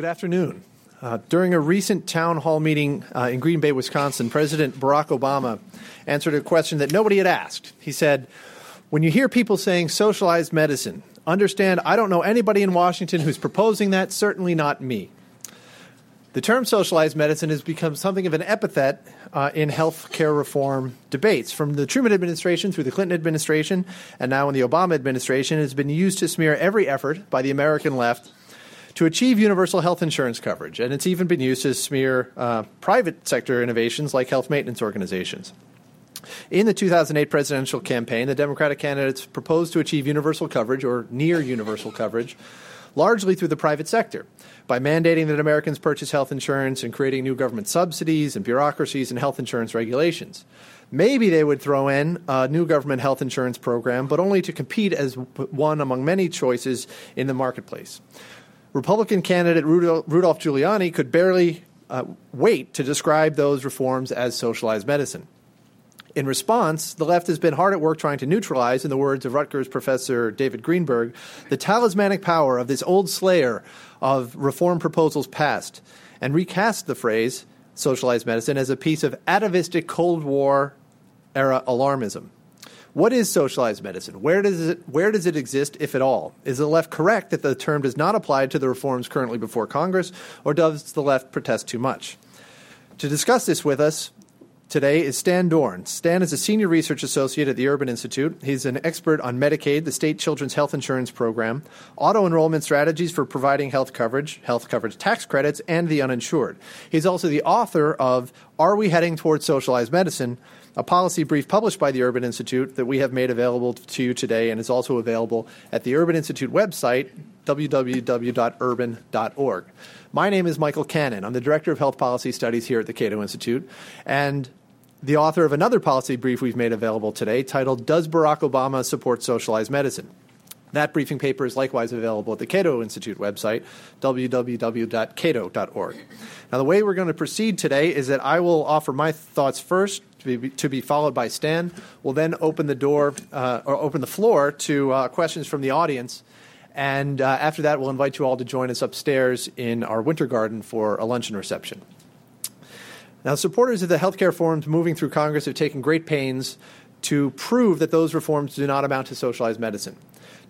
Good afternoon. Uh, during a recent town hall meeting uh, in Green Bay, Wisconsin, President Barack Obama answered a question that nobody had asked. He said, When you hear people saying socialized medicine, understand I don't know anybody in Washington who's proposing that, certainly not me. The term socialized medicine has become something of an epithet uh, in health care reform debates. From the Truman administration through the Clinton administration, and now in the Obama administration, it has been used to smear every effort by the American left to achieve universal health insurance coverage. And it's even been used to smear uh, private sector innovations like health maintenance organizations. In the 2008 presidential campaign, the Democratic candidates proposed to achieve universal coverage or near universal coverage largely through the private sector by mandating that Americans purchase health insurance and creating new government subsidies and bureaucracies and health insurance regulations. Maybe they would throw in a new government health insurance program, but only to compete as one among many choices in the marketplace. Republican candidate Rudolph Giuliani could barely uh, wait to describe those reforms as socialized medicine. In response, the left has been hard at work trying to neutralize, in the words of Rutgers professor David Greenberg, the talismanic power of this old slayer of reform proposals past, and recast the phrase socialized medicine as a piece of atavistic Cold War era alarmism. What is socialized medicine? Where does it where does it exist, if at all? Is the left correct that the term does not apply to the reforms currently before Congress, or does the left protest too much? To discuss this with us, today is Stan Dorn. Stan is a senior research associate at the Urban Institute. He's an expert on Medicaid, the state children's health insurance program, auto enrollment strategies for providing health coverage, health coverage tax credits, and the uninsured. He's also the author of Are We Heading Towards Socialized Medicine? A policy brief published by the Urban Institute that we have made available to you today and is also available at the Urban Institute website, www.urban.org. My name is Michael Cannon. I'm the Director of Health Policy Studies here at the Cato Institute. And the author of another policy brief we've made available today titled Does Barack Obama Support Socialized Medicine? That briefing paper is likewise available at the Cato Institute website, www.cato.org. Now, the way we're going to proceed today is that I will offer my thoughts first, to be, to be followed by Stan. We'll then open the door uh, or open the floor to uh, questions from the audience. And uh, after that, we'll invite you all to join us upstairs in our winter garden for a luncheon reception. Now, supporters of the healthcare reforms moving through Congress have taken great pains to prove that those reforms do not amount to socialized medicine.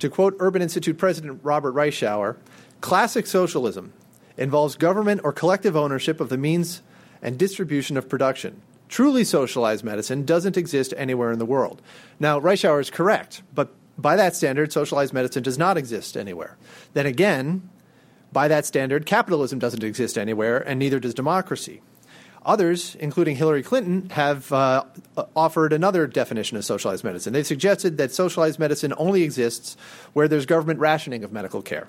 To quote Urban Institute President Robert Reischauer, classic socialism involves government or collective ownership of the means and distribution of production. Truly socialized medicine doesn't exist anywhere in the world. Now, Reischauer is correct, but by that standard, socialized medicine does not exist anywhere. Then again, by that standard, capitalism doesn't exist anywhere, and neither does democracy. Others, including Hillary Clinton, have uh, offered another definition of socialized medicine. They've suggested that socialized medicine only exists where there's government rationing of medical care.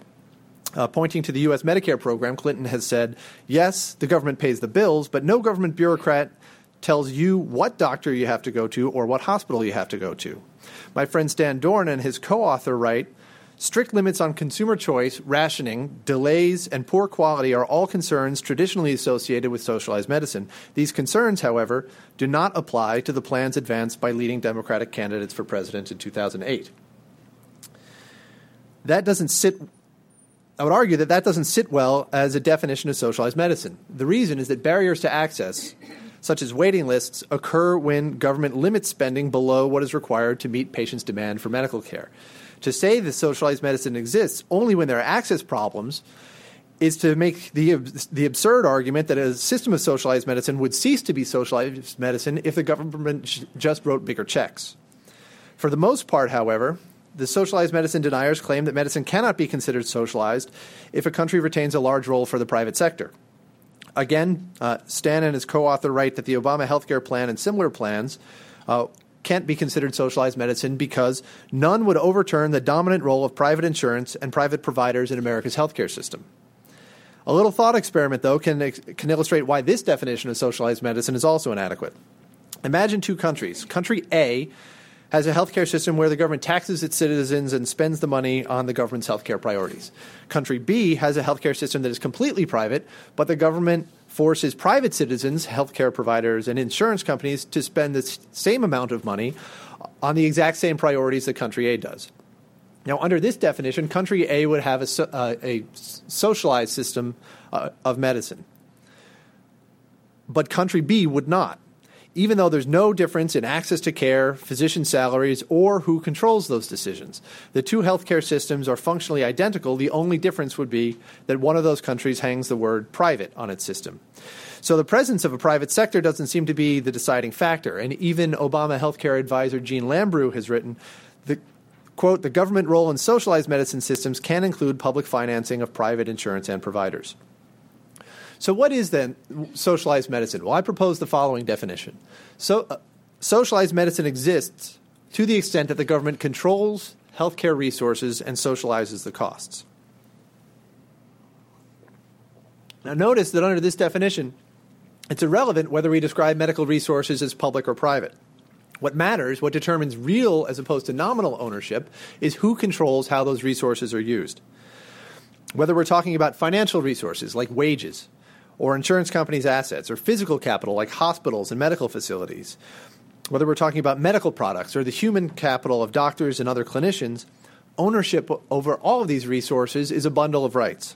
Uh, pointing to the U.S. Medicare program, Clinton has said, yes, the government pays the bills, but no government bureaucrat tells you what doctor you have to go to or what hospital you have to go to. My friend Stan Dorn and his co author write strict limits on consumer choice, rationing, delays, and poor quality are all concerns traditionally associated with socialized medicine. These concerns, however, do not apply to the plans advanced by leading Democratic candidates for president in 2008. That doesn't sit I would argue that that doesn't sit well as a definition of socialized medicine. The reason is that barriers to access such as waiting lists, occur when government limits spending below what is required to meet patients' demand for medical care. To say that socialized medicine exists only when there are access problems is to make the, the absurd argument that a system of socialized medicine would cease to be socialized medicine if the government just wrote bigger checks. For the most part, however, the socialized medicine deniers claim that medicine cannot be considered socialized if a country retains a large role for the private sector. Again, uh, Stan and his co author write that the Obama healthcare plan and similar plans uh, can't be considered socialized medicine because none would overturn the dominant role of private insurance and private providers in America's healthcare system. A little thought experiment, though, can, can illustrate why this definition of socialized medicine is also inadequate. Imagine two countries. Country A has a healthcare system where the government taxes its citizens and spends the money on the government's healthcare priorities. Country B has a healthcare system that is completely private, but the government forces private citizens, healthcare providers, and insurance companies to spend the same amount of money on the exact same priorities that country A does. Now, under this definition, country A would have a, uh, a socialized system uh, of medicine, but country B would not, even though there's no difference in access to care, physician salaries, or who controls those decisions. The two healthcare systems are functionally identical. The only difference would be that one of those countries hangs the word private on its system. So the presence of a private sector doesn't seem to be the deciding factor. And even Obama healthcare advisor Jeanne Lambrew has written the quote, the government role in socialized medicine systems can include public financing of private insurance and providers. So, what is then socialized medicine? Well, I propose the following definition. So, uh, socialized medicine exists to the extent that the government controls healthcare resources and socializes the costs. Now, notice that under this definition, it's irrelevant whether we describe medical resources as public or private. What matters, what determines real as opposed to nominal ownership, is who controls how those resources are used. Whether we're talking about financial resources like wages, or insurance companies' assets, or physical capital like hospitals and medical facilities, whether we're talking about medical products or the human capital of doctors and other clinicians, ownership over all of these resources is a bundle of rights.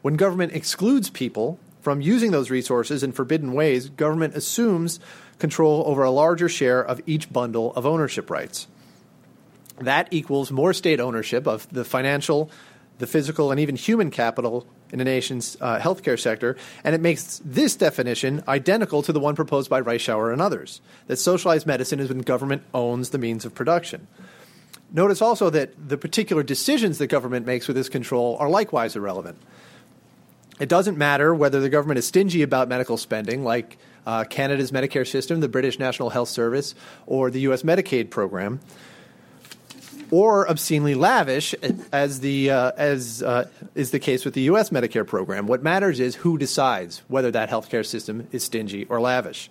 When government excludes people from using those resources in forbidden ways, government assumes control over a larger share of each bundle of ownership rights. That equals more state ownership of the financial, the physical, and even human capital in a nation's uh, healthcare sector, and it makes this definition identical to the one proposed by Reischauer and others that socialized medicine is when government owns the means of production. Notice also that the particular decisions that government makes with this control are likewise irrelevant. It doesn't matter whether the government is stingy about medical spending, like uh, Canada's Medicare system, the British National Health Service, or the U.S. Medicaid program, or obscenely lavish, as the uh, as uh, is the case with the U.S. Medicare program. What matters is who decides whether that healthcare system is stingy or lavish.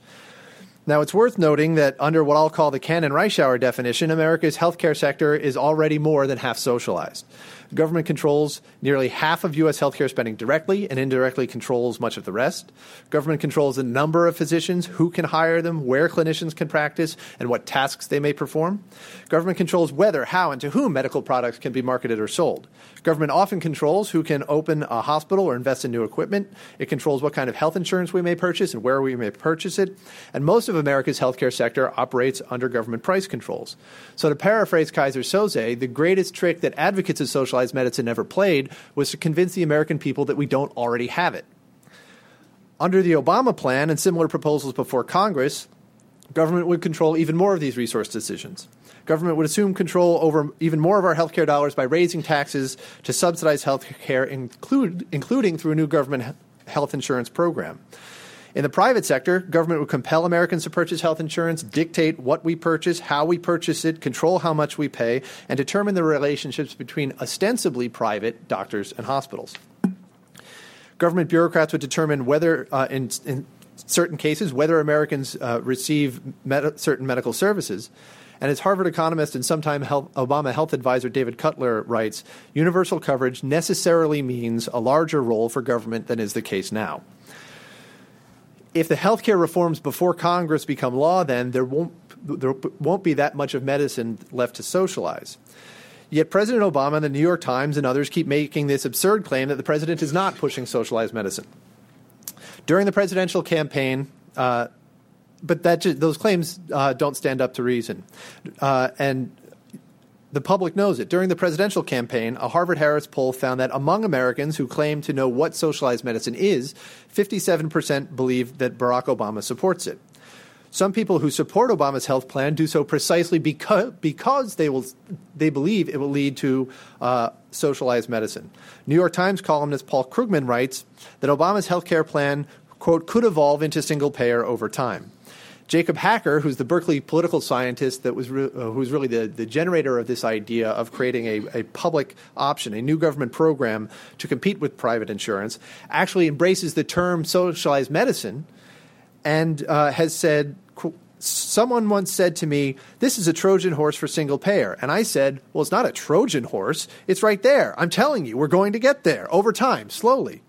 Now, it's worth noting that under what I'll call the Cannon Reischauer definition, America's healthcare sector is already more than half socialized. Government controls nearly half of U.S. healthcare spending directly and indirectly controls much of the rest. Government controls the number of physicians, who can hire them, where clinicians can practice, and what tasks they may perform. Government controls whether, how, and to whom medical products can be marketed or sold. Government often controls who can open a hospital or invest in new equipment. It controls what kind of health insurance we may purchase and where we may purchase it. And most of America's healthcare sector operates under government price controls. So, to paraphrase Keyser Söze, the greatest trick that advocates of medicine ever played was to convince the American people that we don't already have it. Under the Obama plan and similar proposals before Congress, government would control even more of these resource decisions. Government would assume control over even more of our healthcare dollars by raising taxes to subsidize healthcare, include, including through a new government health insurance program. In the private sector, government would compel Americans to purchase health insurance, dictate what we purchase, how we purchase it, control how much we pay, and determine the relationships between ostensibly private doctors and hospitals. Government bureaucrats would determine whether, uh, in, in, certain cases, whether Americans uh, receive med- certain medical services. And as Harvard economist and sometime health, Obama health advisor David Cutler writes, universal coverage necessarily means a larger role for government than is the case now if the healthcare reforms before Congress become law, then there won't there won't be that much of medicine left to socialize. Yet President Obama and the New York Times and others keep making this absurd claim that the president is not pushing socialized medicine. During the presidential campaign, uh, but that just, those claims uh, don't stand up to reason. Uh, and the public knows it. During the presidential campaign, a Harvard Harris poll found that among Americans who claim to know what socialized medicine is, 57% believe that Barack Obama supports it. Some people who support Obama's health plan do so precisely because, because they, will, they believe it will lead to uh, socialized medicine. New York Times columnist Paul Krugman writes that Obama's health care plan, quote, could evolve into single payer over time. Jacob Hacker, who's the Berkeley political scientist that was re- uh, who's really the, the generator of this idea of creating a, a public option, a new government program to compete with private insurance, actually embraces the term socialized medicine and uh, has said, Someone once said to me, This is a Trojan horse for single payer. And I said, Well, it's not a Trojan horse. It's right there. I'm telling you, we're going to get there over time, slowly.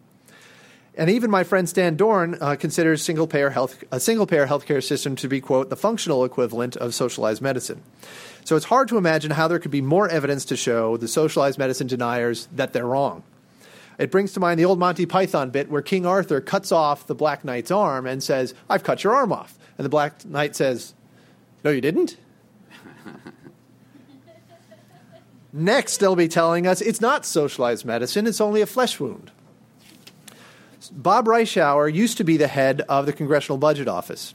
And even my friend Stan Dorn uh, considers single payer health, a single payer healthcare system to be, quote, the functional equivalent of socialized medicine. So it's hard to imagine how there could be more evidence to show the socialized medicine deniers that they're wrong. It brings to mind the old Monty Python bit where King Arthur cuts off the Black Knight's arm and says, I've cut your arm off. And the Black Knight says, No, you didn't? Next, they'll be telling us it's not socialized medicine, it's only a flesh wound. Bob Reischauer used to be the head of the Congressional Budget Office.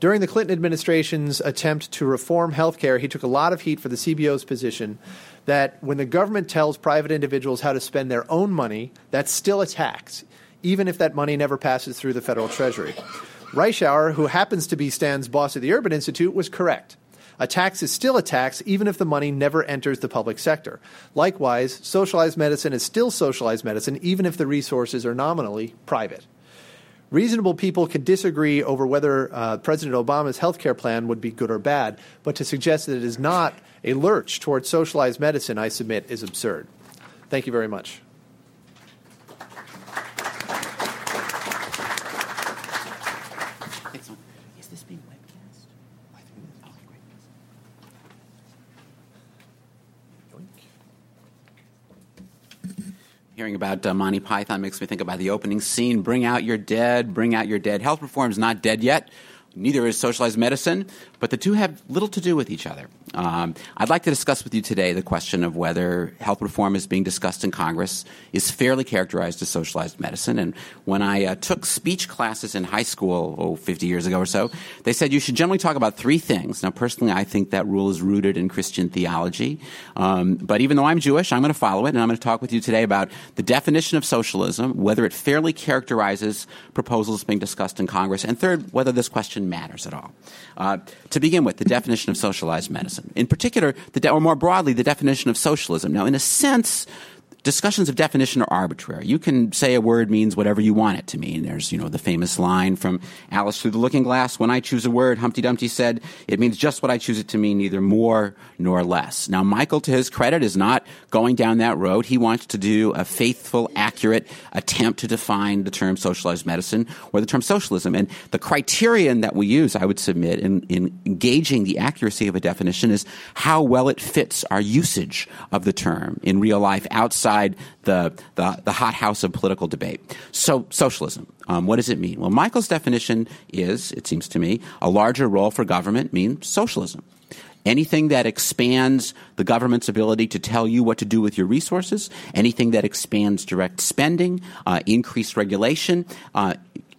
During the Clinton administration's attempt to reform health care, he took a lot of heat for the CBO's position that when the government tells private individuals how to spend their own money, that's still a tax, even if that money never passes through the federal treasury. Reischauer, who happens to be Stan's boss at the Urban Institute, was correct. A tax is still a tax even if the money never enters the public sector. Likewise, socialized medicine is still socialized medicine even if the resources are nominally private. Reasonable people can disagree over whether uh, President Obama's health care plan would be good or bad, but to suggest that it is not a lurch towards socialized medicine, I submit, is absurd. Thank you very much. Hearing about uh, Monty Python makes me think about the opening scene Bring out your dead, bring out your dead. Health reform is not dead yet. Neither is socialized medicine, but the two have little to do with each other. Um, I'd like to discuss with you today the question of whether health reform is being discussed in Congress is fairly characterized as socialized medicine. And when I uh, took speech classes in high school, oh, 50 years ago or so, they said you should generally talk about three things. Now, personally, I think that rule is rooted in Christian theology. Um, but even though I'm Jewish, I'm going to follow it, and I'm going to talk with you today about the definition of socialism, whether it fairly characterizes proposals being discussed in Congress, and third, whether this question matters at all. Uh, to begin with, the definition of socialized medicine. In particular, de- or more broadly, the definition of socialism. Now, in a sense, discussions of definition are arbitrary. You can say a word means whatever you want it to mean. There's, you know, the famous line from Alice Through the Looking Glass, when I choose a word, Humpty Dumpty said, it means just what I choose it to mean, neither more nor less. Now, Michael, to his credit, is not going down that road. He wants to do a faithful, accurate attempt to define the term socialized medicine or the term socialism. And the criterion that we use, I would submit, in, in engaging the accuracy of a definition is how well it fits our usage of the term in real life outside outside the, the, the hothouse of political debate. So, socialism. Um, what does it mean? Well, Michael's definition is, it seems to me, a larger role for government means socialism. Anything that expands the government's ability to tell you what to do with your resources, anything that expands direct spending, uh, increased regulation, uh,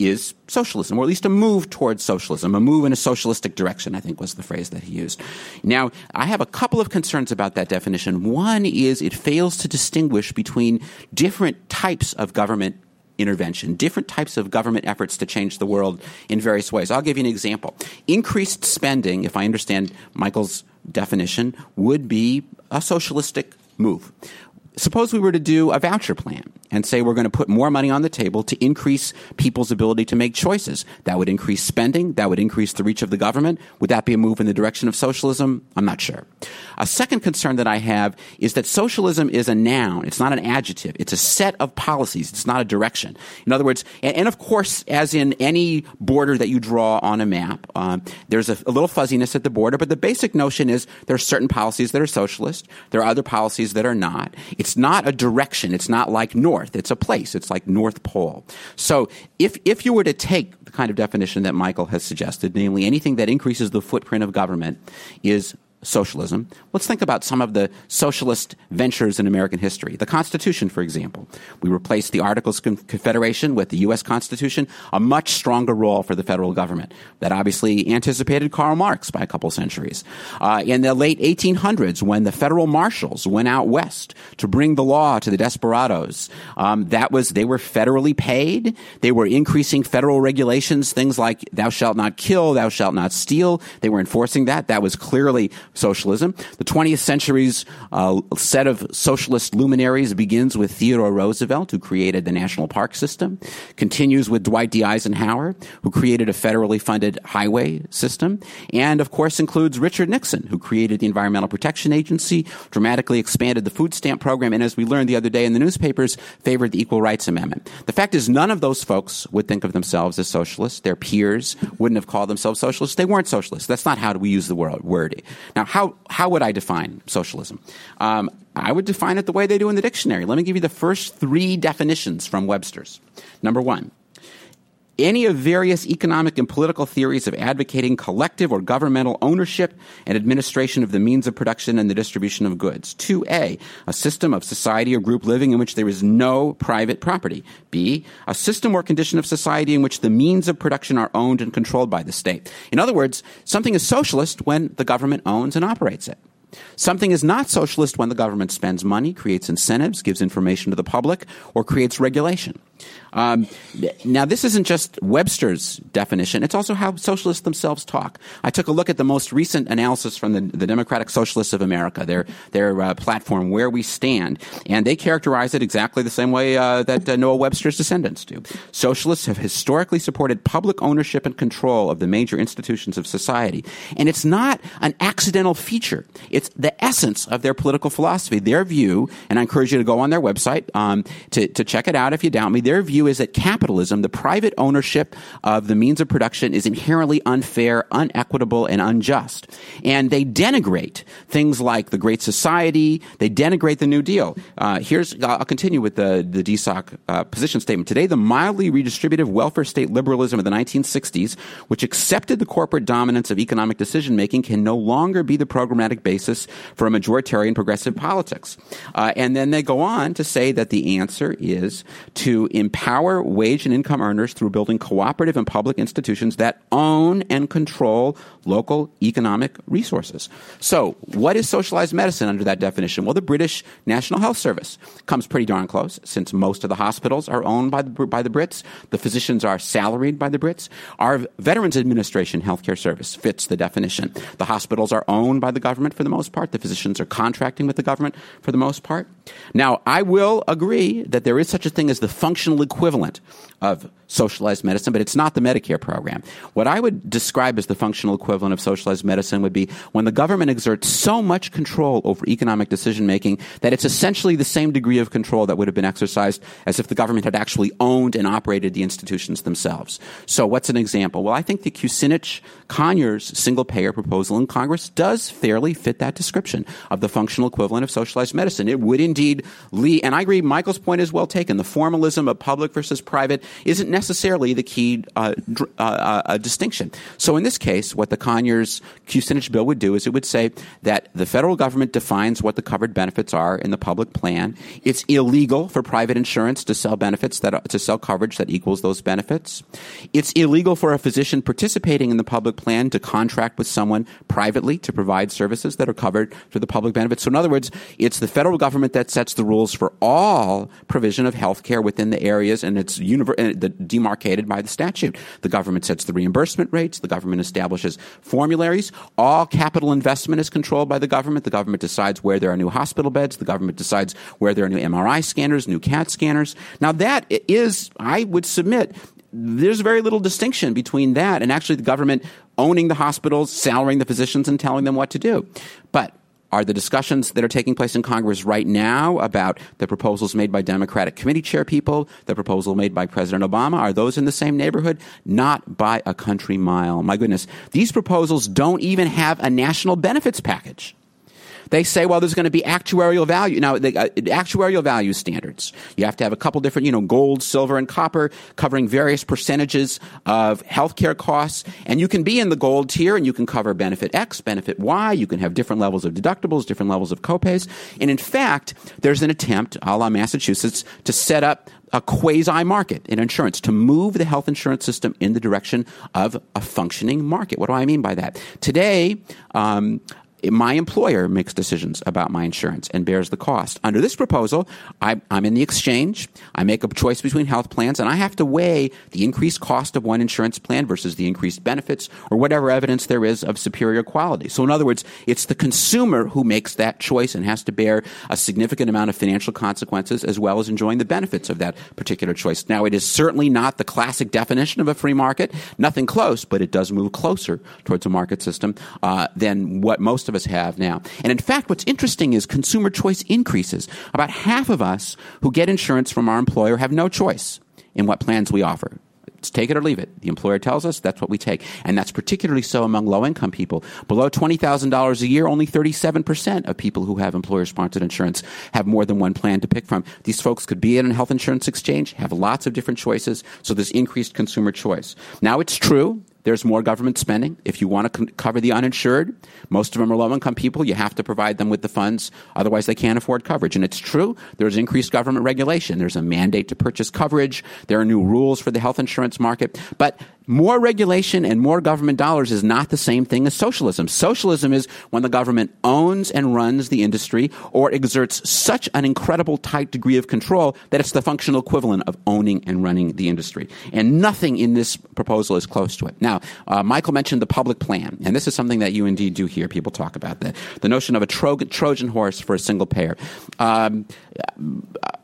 is socialism, or at least a move towards socialism, a move in a socialistic direction, I think was the phrase that he used. Now, I have a couple of concerns about that definition. One is it fails to distinguish between different types of government intervention, different types of government efforts to change the world in various ways. I'll give you an example. Increased spending, if I understand Michael's definition, would be a socialistic move. Suppose we were to do a voucher plan and say we're going to put more money on the table to increase people's ability to make choices. That would increase spending. That would increase the reach of the government. Would that be a move in the direction of socialism? I'm not sure. A second concern that I have is that socialism is a noun. It's not an adjective. It's a set of policies. It's not a direction. In other words, and, and of course, as in any border that you draw on a map, um, there's a, a little fuzziness at the border, but the basic notion is there are certain policies that are socialist. There are other policies that are not. It's not a direction. It's not like north. It's a place. It's like North Pole. So if, if you were to take the kind of definition that Michael has suggested, namely anything that increases the footprint of government is socialism. Let's think about some of the socialist ventures in American history. The Constitution, for example. We replaced the Articles of Confederation with the U.S. Constitution, a much stronger role for the federal government. That obviously anticipated Karl Marx by a couple centuries. Uh, in the late 1800s, when the federal marshals went out west to bring the law to the desperados, um, that was, they were federally paid. They were increasing federal regulations, things like thou shalt not kill, thou shalt not steal. They were enforcing that. That was clearly socialism. The 20th century's uh, set of socialist luminaries begins with Theodore Roosevelt, who created the national park system, continues with Dwight D. Eisenhower, who created a federally funded highway system, and of course includes Richard Nixon, who created the Environmental Protection Agency, dramatically expanded the food stamp program, and as we learned the other day in the newspapers, favored the Equal Rights Amendment. The fact is, none of those folks would think of themselves as socialists. Their peers wouldn't have called themselves socialists. They weren't socialists. That's not how we use the word. Now, how, how would I define socialism? Um, I would define it the way they do in the dictionary. Let me give you the first three definitions from Webster's. Number one, any of various economic and political theories of advocating collective or governmental ownership and administration of the means of production and the distribution of goods. 2a, a system of society or group living in which there is no private property. B, a system or condition of society in which the means of production are owned and controlled by the state. In other words, something is socialist when the government owns and operates it. Something is not socialist when the government spends money, creates incentives, gives information to the public, or creates regulation. Um, now, this isn't just Webster's definition, it's also how socialists themselves talk. I took a look at the most recent analysis from the, the Democratic Socialists of America, their, their uh, platform, Where We Stand, and they characterize it exactly the same way uh, that uh, Noah Webster's descendants do. Socialists have historically supported public ownership and control of the major institutions of society, and it's not an accidental feature. It's the essence of their political philosophy, their view, and I encourage you to go on their website um, to, to check it out if you doubt me their view is that capitalism, the private ownership of the means of production, is inherently unfair, unequitable, and unjust. And they denigrate things like the Great Society. They denigrate the New Deal. Uh, here's I'll continue with the the DSOC uh, position statement today. The mildly redistributive welfare state liberalism of the 1960s, which accepted the corporate dominance of economic decision making, can no longer be the programmatic basis for a majoritarian progressive politics. Uh, and then they go on to say that the answer is to empower wage and income earners through building cooperative and public institutions that own and control local economic resources. So, what is socialized medicine under that definition? Well, the British National Health Service comes pretty darn close since most of the hospitals are owned by the, by the Brits. The physicians are salaried by the Brits. Our Veterans Administration healthcare service fits the definition. The hospitals are owned by the government for the most part. The physicians are contracting with the government for the most part. Now, I will agree that there is such a thing as the functional equivalent of socialized medicine, but it's not the Medicare program. What I would describe as the functional equivalent of socialized medicine would be when the government exerts so much control over economic decision making that it's essentially the same degree of control that would have been exercised as if the government had actually owned and operated the institutions themselves. So what's an example? Well, I think the Kucinich Conyers single payer proposal in Congress does fairly fit that description of the functional equivalent of socialized medicine. It would indeed lead, and I agree, Michael's point is well taken. The formalism of public versus private isn't necessarily the key uh, uh, uh, distinction. So in this case, what the Conyers Kucinich bill would do is it would say that the federal government defines what the covered benefits are in the public plan. It's illegal for private insurance to sell benefits that to sell coverage that equals those benefits. It's illegal for a physician participating in the public plan to contract with someone privately to provide services that are covered for the public benefits. So in other words, it's the federal government that sets the rules for all provision of health care within the areas and it's univer- the demarcated by the statute. The government sets the reimbursement rates. The government establishes formularies. All capital investment is controlled by the government. The government decides where there are new hospital beds. The government decides where there are new MRI scanners, new CAT scanners. Now that is, I would submit, there's very little distinction between that and actually the government owning the hospitals, salarying the physicians, and telling them what to do. But are the discussions that are taking place in Congress right now about the proposals made by Democratic committee chair people, the proposal made by President Obama, are those in the same neighborhood? Not by a country mile. My goodness. These proposals don't even have a national benefits package. They say, well, there's going to be actuarial value. Now, the, uh, actuarial value standards. You have to have a couple different, you know, gold, silver, and copper covering various percentages of healthcare costs. And you can be in the gold tier and you can cover benefit X, benefit Y. You can have different levels of deductibles, different levels of copays. And in fact, there's an attempt, a la Massachusetts, to set up a quasi market in insurance to move the health insurance system in the direction of a functioning market. What do I mean by that? Today, um, my employer makes decisions about my insurance and bears the cost. Under this proposal, I, am in the exchange. I make a choice between health plans, and I have to weigh the increased cost of one insurance plan versus the increased benefits or whatever evidence there is of superior quality. So, in other words, it's the consumer who makes that choice and has to bear a significant amount of financial consequences as well as enjoying the benefits of that particular choice. Now, it is certainly not the classic definition of a free market, nothing close, but it does move closer towards a market system uh, than what most of us have now. And in fact, what's interesting is consumer choice increases. About half of us who get insurance from our employer have no choice in what plans we offer. It's take it or leave it. The employer tells us that's what we take. And that's particularly so among low income people. Below $20,000 a year, only 37% of people who have employer sponsored insurance have more than one plan to pick from. These folks could be in a health insurance exchange, have lots of different choices, so there's increased consumer choice. Now it's true there's more government spending. If you want to cover the uninsured, most of them are low income people. You have to provide them with the funds. Otherwise, they can't afford coverage. And it's true. There's increased government regulation. There's a mandate to purchase coverage. There are new rules for the health insurance market. But more regulation and more government dollars is not the same thing as socialism. Socialism is when the government owns and runs the industry or exerts such an incredible tight degree of control that it's the functional equivalent of owning and running the industry. And nothing in this proposal is close to it. Now, uh, Michael mentioned the public plan, and this is something that you indeed do hear people talk about the, the notion of a Trojan, Trojan horse for a single payer. Um,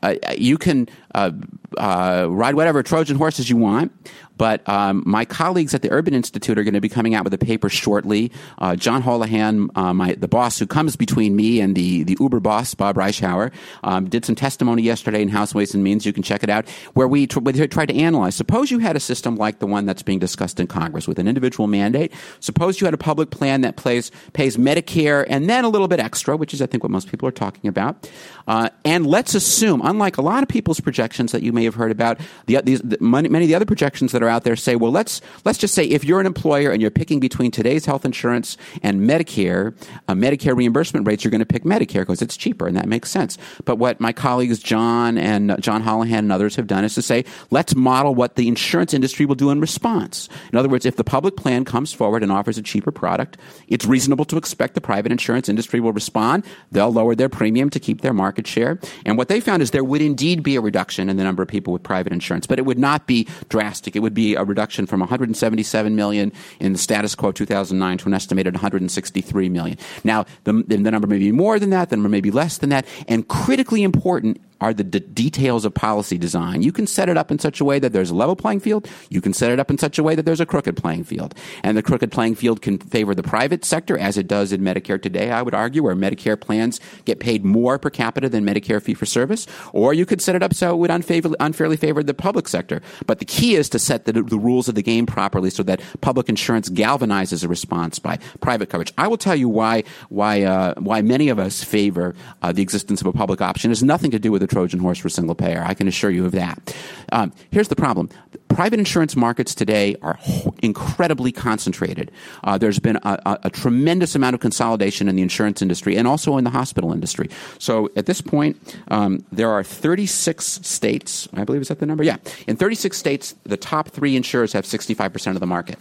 uh, you can uh, uh, ride whatever Trojan horses you want. But um, my colleagues at the Urban Institute are going to be coming out with a paper shortly. Uh, John Holahan, uh, my, the boss who comes between me and the, the Uber boss, Bob Reischauer, um, did some testimony yesterday in House Ways and Means. You can check it out, where we tr- tried to analyze. Suppose you had a system like the one that's being discussed in Congress with an individual mandate. Suppose you had a public plan that plays, pays Medicare and then a little bit extra, which is, I think, what most people are talking about. Uh, and let's assume, unlike a lot of people's projections that you may have heard about, the, these, the, many, many of the other projections that are out there say, well, let's let's just say if you're an employer and you're picking between today's health insurance and Medicare, uh, Medicare reimbursement rates, you're going to pick Medicare because it's cheaper, and that makes sense. But what my colleagues John and uh, John Holahan and others have done is to say, let's model what the insurance industry will do in response. In other words, if the public plan comes forward and offers a cheaper product, it's reasonable to expect the private insurance industry will respond. They'll lower their premium to keep their market share. And what they found is there would indeed be a reduction in the number of people with private insurance, but it would not be drastic. It would be a reduction from 177 million in the status quo 2009 to an estimated 163 million. Now, the, the number may be more than that, the number may be less than that, and critically important are the d- details of policy design. You can set it up in such a way that there's a level playing field. You can set it up in such a way that there's a crooked playing field. And the crooked playing field can favor the private sector, as it does in Medicare today, I would argue, where Medicare plans get paid more per capita than Medicare fee for service. Or you could set it up so it would unfairly favor the public sector. But the key is to set the, the rules of the game properly so that public insurance galvanizes a response by private coverage. I will tell you why, why, uh, why many of us favor uh, the existence of a public option. It has nothing to do with Trojan horse for single payer. I can assure you of that. Um, here's the problem private insurance markets today are incredibly concentrated. Uh, there's been a, a, a, tremendous amount of consolidation in the insurance industry and also in the hospital industry. So at this point, um, there are 36 states, I believe is that the number? Yeah. In 36 states, the top three insurers have 65% of the market.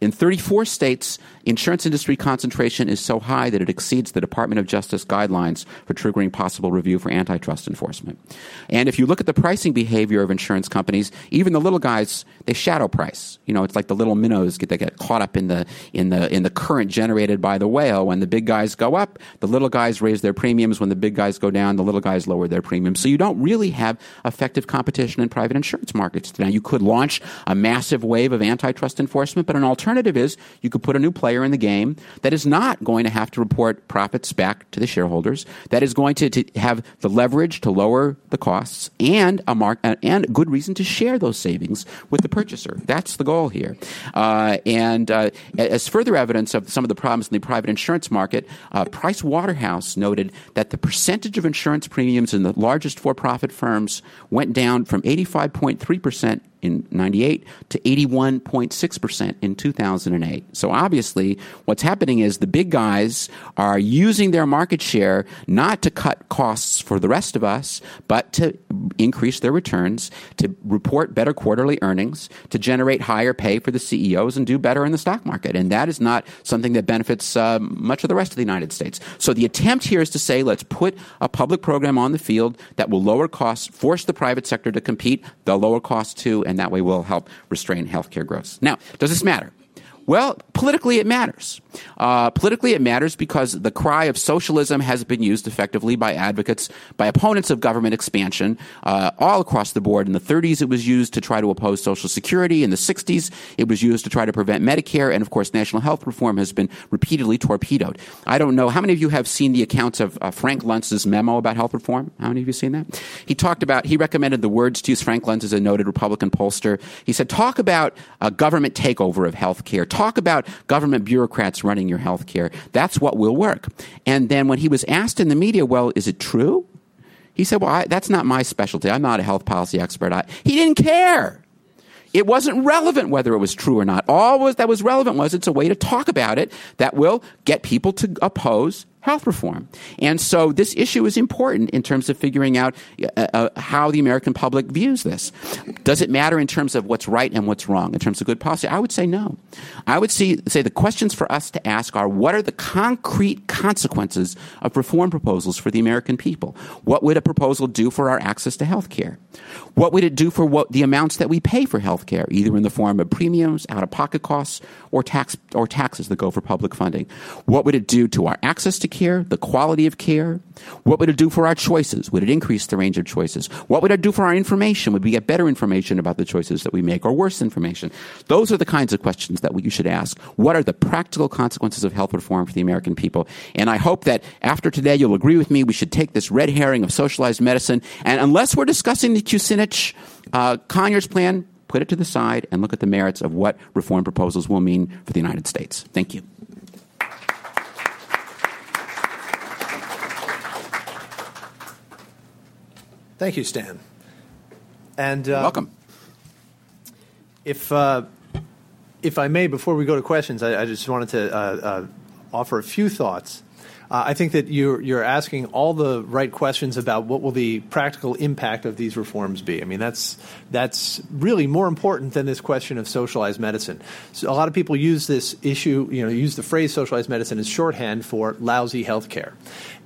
In 34 states, insurance industry concentration is so high that it exceeds the Department of Justice guidelines for triggering possible review for antitrust enforcement. And if you look at the pricing behavior of insurance companies, even the little guys, they shadow price. You know, it's like the little minnows get, they get caught up in the, in, the, in the current generated by the whale. When the big guys go up, the little guys raise their premiums. When the big guys go down, the little guys lower their premiums. So you don't really have effective competition in private insurance markets. Now, you could launch a massive wave of antitrust enforcement, but an alternative is you could put a new player in the game that is not going to have to report profits back to the shareholders, that is going to, to have the leverage to lower the costs and a mark and good reason to share those savings with the purchaser. That's the goal here. Uh, and uh, as further evidence of some of the problems in the private insurance market, uh, Price Waterhouse noted that the percentage of insurance premiums in the largest for-profit firms went down from 85.3 percent in 98 to 81.6% in 2008. So obviously, what's happening is the big guys are using their market share not to cut costs for the rest of us, but to increase their returns, to report better quarterly earnings, to generate higher pay for the CEOs and do better in the stock market. And that is not something that benefits uh, much of the rest of the United States. So the attempt here is to say, let's put a public program on the field that will lower costs, force the private sector to compete, they'll lower costs too, and that way we will help restrain healthcare growth. Now, does this matter? Well, politically it matters. Uh, politically it matters because the cry of socialism has been used effectively by advocates, by opponents of government expansion uh, all across the board. In the 30s, it was used to try to oppose Social Security. In the 60s, it was used to try to prevent Medicare. And of course, national health reform has been repeatedly torpedoed. I don't know how many of you have seen the accounts of uh, Frank Luntz's memo about health reform. How many of you have seen that? He talked about, he recommended the words to use. Frank Luntz is a noted Republican pollster. He said, talk about a government takeover of health care talk about government bureaucrats running your health care. That's what will work. And then when he was asked in the media, well, is it true? He said, well, I, that's not my specialty. I'm not a health policy expert. I, he didn't care. It wasn't relevant whether it was true or not. All was, that was relevant was it's a way to talk about it that will get people to oppose health reform. And so this issue is important in terms of figuring out uh, uh, how the American public views this. Does it matter in terms of what's right and what's wrong, in terms of good policy? I would say no. I would see, say the questions for us to ask are what are the concrete consequences of reform proposals for the American people? What would a proposal do for our access to health care? What would it do for what the amounts that we pay for health care, either in the form of premiums, out of pocket costs, or tax or taxes that go for public funding? What would it do to our access to the quality of care? What would it do for our choices? Would it increase the range of choices? What would it do for our information? Would we get better information about the choices that we make or worse information? Those are the kinds of questions that you should ask. What are the practical consequences of health reform for the American people? And I hope that after today you'll agree with me we should take this red herring of socialized medicine and unless we're discussing the Kucinich uh, Conyers plan, put it to the side and look at the merits of what reform proposals will mean for the United States. Thank you. Thank you, Stan. And uh, welcome. If uh, if I may, before we go to questions, I, I just wanted to uh, uh offer a few thoughts uh, I think that you're, you're asking all the right questions about what will the practical impact of these reforms be. I mean, that's, that's really more important than this question of socialized medicine. So a lot of people use this issue, you know, use the phrase socialized medicine as shorthand for lousy health care.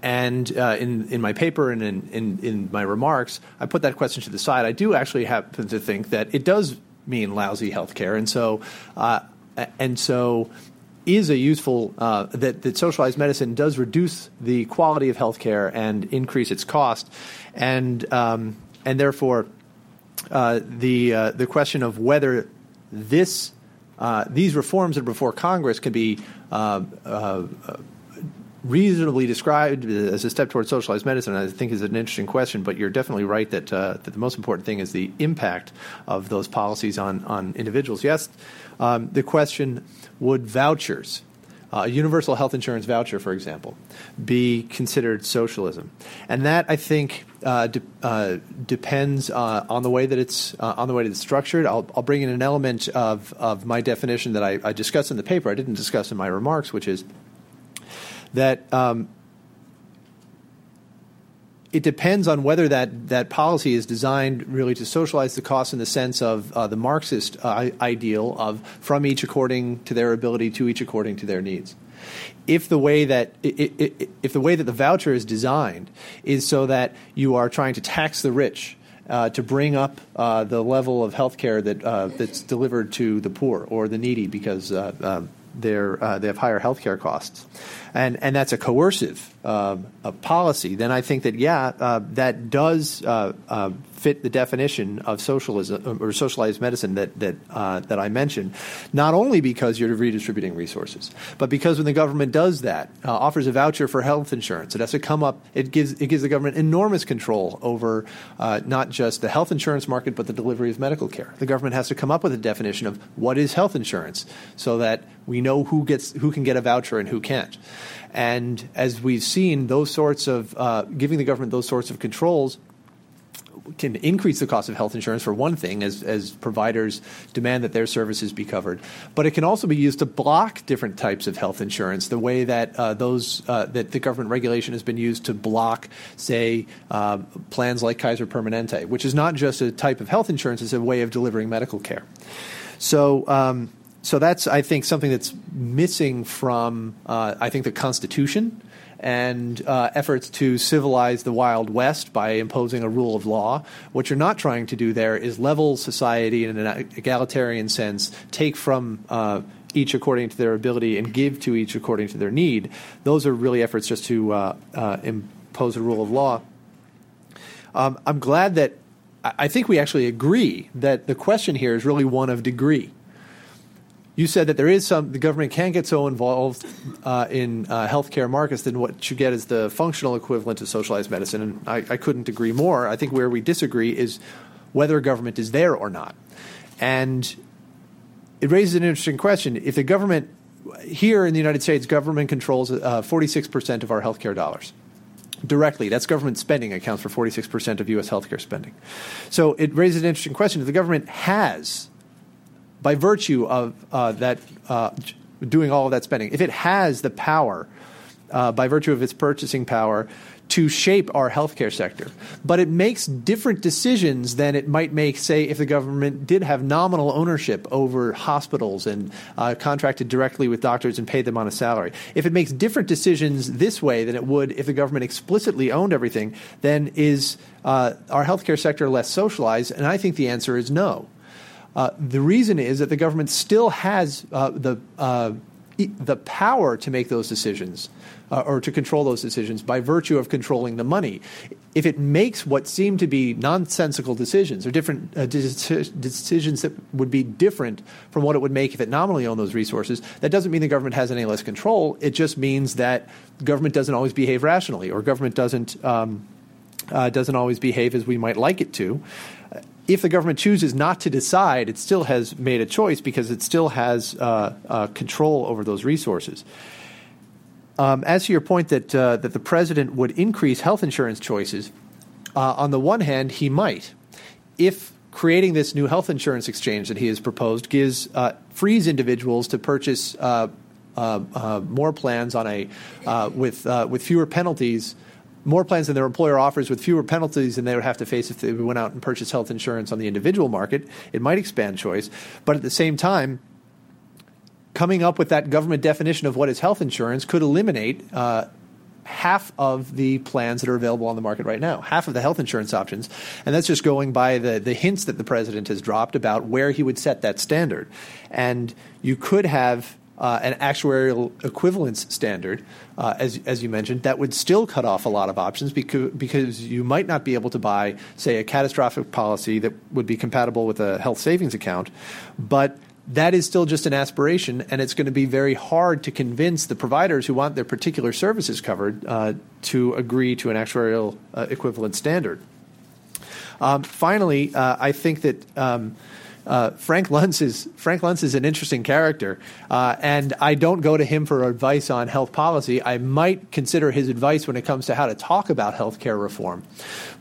And uh, in, in my paper and in, in, in my remarks, I put that question to the side. I do actually happen to think that it does mean lousy health care. And so, uh, and so is a useful uh, that, that socialized medicine does reduce the quality of healthcare and increase its cost, and um, and therefore uh, the uh, the question of whether this uh, these reforms that are before Congress can be uh, uh, reasonably described as a step towards socialized medicine, I think is an interesting question. But you're definitely right that that the most important thing is the impact of those policies on on individuals. Yes, um, the question would vouchers, uh, a universal health insurance voucher, for example, be considered socialism? And that, I think, uh, de- uh, depends uh, on the way that it's uh, on the way that it's structured. I'll, I'll, bring in an element of, of my definition that I, I discussed in the paper. I didn't discuss in my remarks, which is that um, it depends on whether that, that policy is designed really to socialize the costs in the sense of uh, the Marxist uh, ideal of from each according to their ability to each according to their needs. If the way that if the way that the voucher is designed is so that you are trying to tax the rich uh, to bring up uh, the level of health care that uh, that's delivered to the poor or the needy because uh, um, they're, uh, they have higher healthcare costs, and and that's a coercive uh, a policy, then I think that yeah, uh, that does uh, uh, fit the definition of socialism or socialized medicine that that uh, that I mentioned. Not only because you're redistributing resources, but because when the government does that, offers a voucher for health insurance, it has to come up. It gives it gives the government enormous control over not just the health insurance market, but the delivery of medical care. The government has to come up with a definition of what is health insurance, so that we know who gets who can get a voucher and who can't. And as we've seen, those sorts of uh, giving the government those sorts of controls can increase the cost of health insurance for one thing, as, as providers demand that their services be covered. But it can also be used to block different types of health insurance, the way that uh, those uh, that the government regulation has been used to block, say, uh, plans like Kaiser Permanente, which is not just a type of health insurance; it's a way of delivering medical care. So. Um, so that's, I think, something that's missing from, uh, I think, the Constitution and uh, efforts to civilize the Wild West by imposing a rule of law. What you're not trying to do there is level society in an egalitarian sense, take from uh, each according to their ability and give to each according to their need. Those are really efforts just to uh, uh impose a rule of law. Um, I'm glad that I think we actually agree that the question here is really one of degree you said that there is some the government can get so involved uh, in uh, healthcare markets than what you get is the functional equivalent of socialized medicine, and I, I, couldn't agree more. I think where we disagree is whether government is there or not, and it raises an interesting question. If the government here in the United States, government controls uh, forty six percent of our healthcare dollars directly. That's government spending accounts for 46% of U.S. healthcare spending. So it raises an interesting question. If the government has by virtue of uh, that uh, doing all of that spending, if it has the power uh, by virtue of its purchasing power to shape our healthcare sector, but it makes different decisions than it might make, say, if the government did have nominal ownership over hospitals and uh, contracted directly with doctors and paid them on a salary. If it makes different decisions this way than it would if the government explicitly owned everything, then is uh, our healthcare sector less socialized? And I think the answer is no. Uh, the reason is that the government still has uh, the uh, the power to make those decisions uh, or to control those decisions by virtue of controlling the money. If it makes what seem to be nonsensical decisions or different uh, decisions that would be different from what it would make if it nominally owned those resources, that doesn't mean the government has any less control. It just means that government doesn't always behave rationally or government doesn't. Um, uh, doesn't always behave as we might like it to if the government chooses not to decide, it still has made a choice because it still has uh, uh, control over those resources. Um, as to your point that uh, that the president would increase health insurance choices, uh, on the one hand, he might, if creating this new health insurance exchange that he has proposed gives uh, frees individuals to purchase uh, more plans on a with with fewer penalties more plans than their employer offers with fewer penalties than they would have to face if they went out and purchased health insurance on the individual market. It might expand choice. But at the same time, coming up with that government definition of what is health insurance could eliminate uh, half of the plans that are available on the market right now, half of the health insurance options. And that's just going by the, the hints that the president has dropped about where he would set that standard. And you could have uh, an actuarial equivalence standard, uh, as, as you mentioned, that would still cut off a lot of options because, because you might not be able to buy, say, a catastrophic policy that would be compatible with a health savings account. But that is still just an aspiration, and it's going to be very hard to convince the providers who want their particular services covered uh, to agree to an actuarial uh, equivalent standard. Um, finally, uh, I think that. Um, uh, Frank Luntz is Frank Luntz is an interesting character, uh, and I don't go to him for advice on health policy. I might consider his advice when it comes to how to talk about health care reform,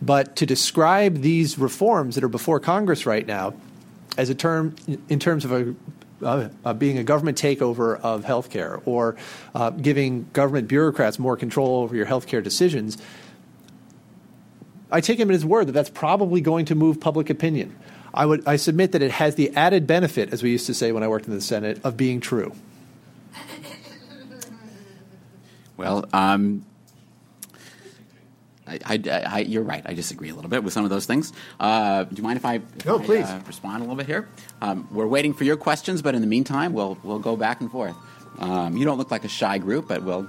but to describe these reforms that are before Congress right now as a term in terms of a uh, uh, being a government takeover of healthcare or uh, giving government bureaucrats more control over your healthcare decisions, I take him at his word that that's probably going to move public opinion. I would I submit that it has the added benefit, as we used to say when I worked in the Senate, of being true. Well, um, I, I, I, you're right. I disagree a little bit with some of those things. Uh, do you mind if I, if no, please. Uh, respond a little bit here? Um, we're waiting for your questions, but in the meantime, we'll we'll go back and forth. Um, you don't look like a shy group, but we'll.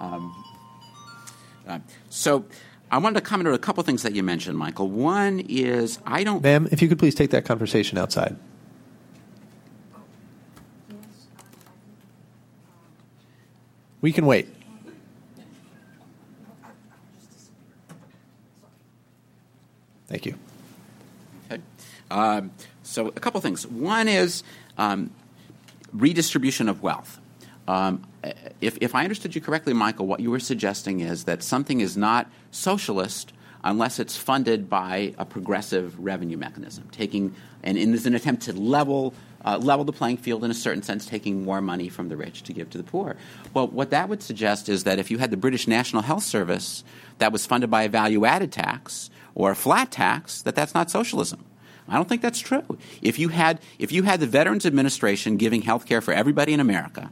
Um, uh, so. I wanted to comment on a couple things that you mentioned, Michael. One is I don't. Ma'am, if you could please take that conversation outside. We can wait. Thank you. Okay. Um, so, a couple things. One is um, redistribution of wealth. Um, if, if I understood you correctly, Michael, what you were suggesting is that something is not socialist unless it's funded by a progressive revenue mechanism, taking and in an attempt to level uh, level the playing field in a certain sense, taking more money from the rich to give to the poor. Well, what that would suggest is that if you had the British National Health Service that was funded by a value added tax or a flat tax, that that's not socialism. I don't think that's true. If you had, if you had the Veterans Administration giving health care for everybody in America,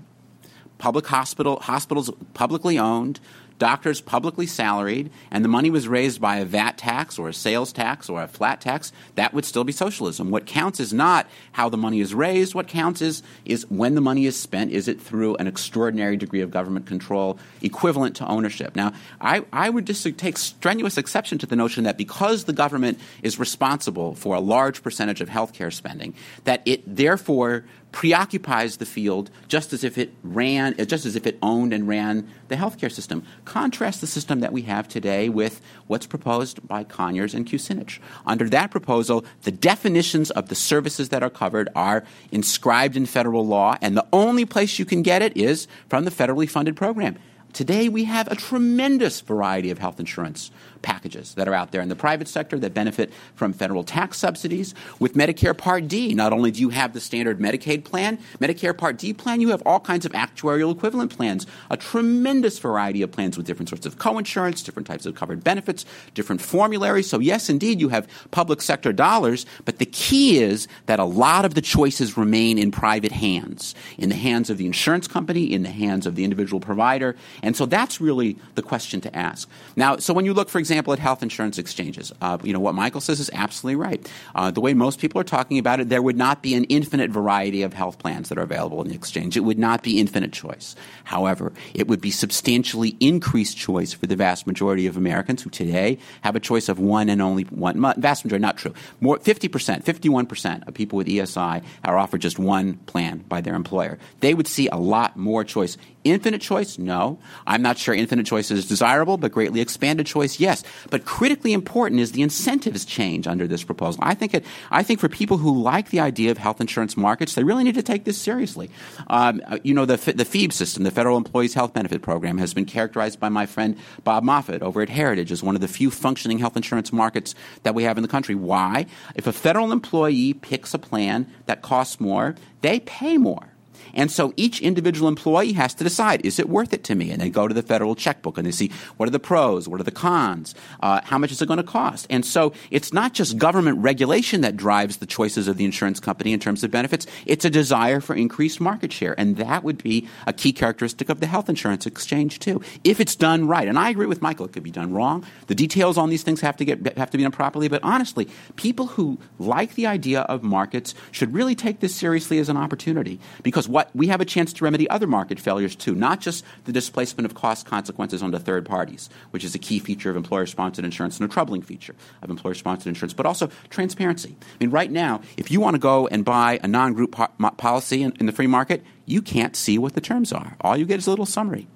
public hospital, hospitals publicly owned, doctors publicly salaried, and the money was raised by a VAT tax or a sales tax or a flat tax, that would still be socialism. What counts is not how the money is raised. What counts is, is when the money is spent, is it through an extraordinary degree of government control equivalent to ownership? Now, I, I would just take strenuous exception to the notion that because the government is responsible for a large percentage of healthcare spending, that it therefore preoccupies the field just as if it ran, uh, just as if it owned and ran the healthcare system. Contrast the system that we have today with what's proposed by Conyers and Kucinich. Under that proposal, the definitions of the services that are covered are inscribed in federal law, and the only place you can get it is from the federally funded program. Today, we have a tremendous variety of health insurance packages that are out there in the private sector that benefit from federal tax subsidies. With Medicare Part D, not only do you have the standard Medicaid plan, Medicare Part D plan, you have all kinds of actuarial equivalent plans, a tremendous variety of plans with different sorts of coinsurance, different types of covered benefits, different formularies. So, yes, indeed, you have public sector dollars, but the key is that a lot of the choices remain in private hands, in the hands of the insurance company, in the hands of the individual provider. And so that's really the question to ask. Now, so when you look, for example, example, at health insurance exchanges. Uh, you know, what Michael says is absolutely right. Uh, the way most people are talking about it, there would not be an infinite variety of health plans that are available in the exchange. It would not be infinite choice. However, it would be substantially increased choice for the vast majority of Americans who today have a choice of one and only one. Vast majority, not true. More, 50%, 51% of people with ESI are offered just one plan by their employer. They would see a lot more choice Infinite choice? No. I'm not sure infinite choice is desirable, but greatly expanded choice, yes. But critically important is the incentives change under this proposal. I think, it, I think for people who like the idea of health insurance markets, they really need to take this seriously. Um, you know, the, the FEB system, the Federal Employees Health Benefit Program, has been characterized by my friend Bob Moffit over at Heritage as one of the few functioning health insurance markets that we have in the country. Why? If a federal employee picks a plan that costs more, they pay more. And so each individual employee has to decide, is it worth it to me? And they go to the federal checkbook and they see what are the pros, what are the cons, uh, how much is it going to cost? And so it's not just government regulation that drives the choices of the insurance company in terms of benefits, it's a desire for increased market share. And that would be a key characteristic of the health insurance exchange too, if it's done right. And I agree with Michael, it could be done wrong. The details on these things have to get have to be done properly. But honestly, people who like the idea of markets should really take this seriously as an opportunity because what we have a chance to remedy other market failures too, not just the displacement of cost consequences onto third parties, which is a key feature of employer sponsored insurance and a troubling feature of employer sponsored insurance, but also transparency. I mean, right now, if you want to go and buy a non group po- policy in, in the free market, you can't see what the terms are. All you get is a little summary.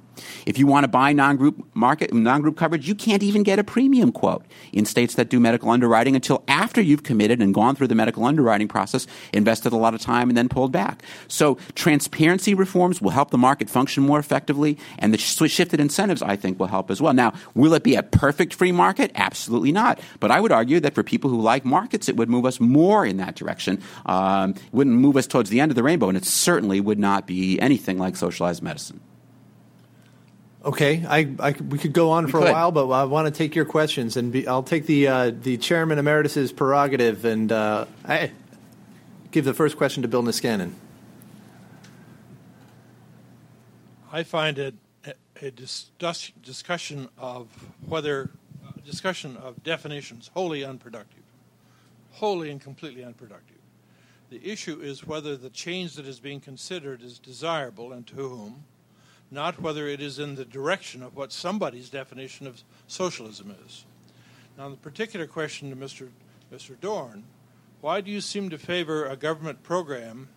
If you want to buy non-group market non-group coverage, you can't even get a premium quote in states that do medical underwriting until after you've committed and gone through the medical underwriting process, invested a lot of time and then pulled back. So transparency reforms will help the market function more effectively and the shifted incentives I think will help as well. Now, will it be a perfect free market? Absolutely not. But I would argue that for people who like markets, it would move us more in that direction. Um, wouldn't move us towards the end of the rainbow, and it certainly would not be anything like socialized medicine. Okay, I, I, we could go on we for could. a while, but I want to take your questions, and be, I'll take the uh, the chairman emeritus's prerogative, and uh, I give the first question to Bill Niskanen. I find it a, a discuss, discussion of whether uh, discussion of definitions wholly unproductive, wholly and completely unproductive. The issue is whether the change that is being considered is desirable and to whom not whether it is in the direction of what somebody's definition of socialism is. Now, the particular question to Mr. Mr. Dorn, why do you seem to favor a government program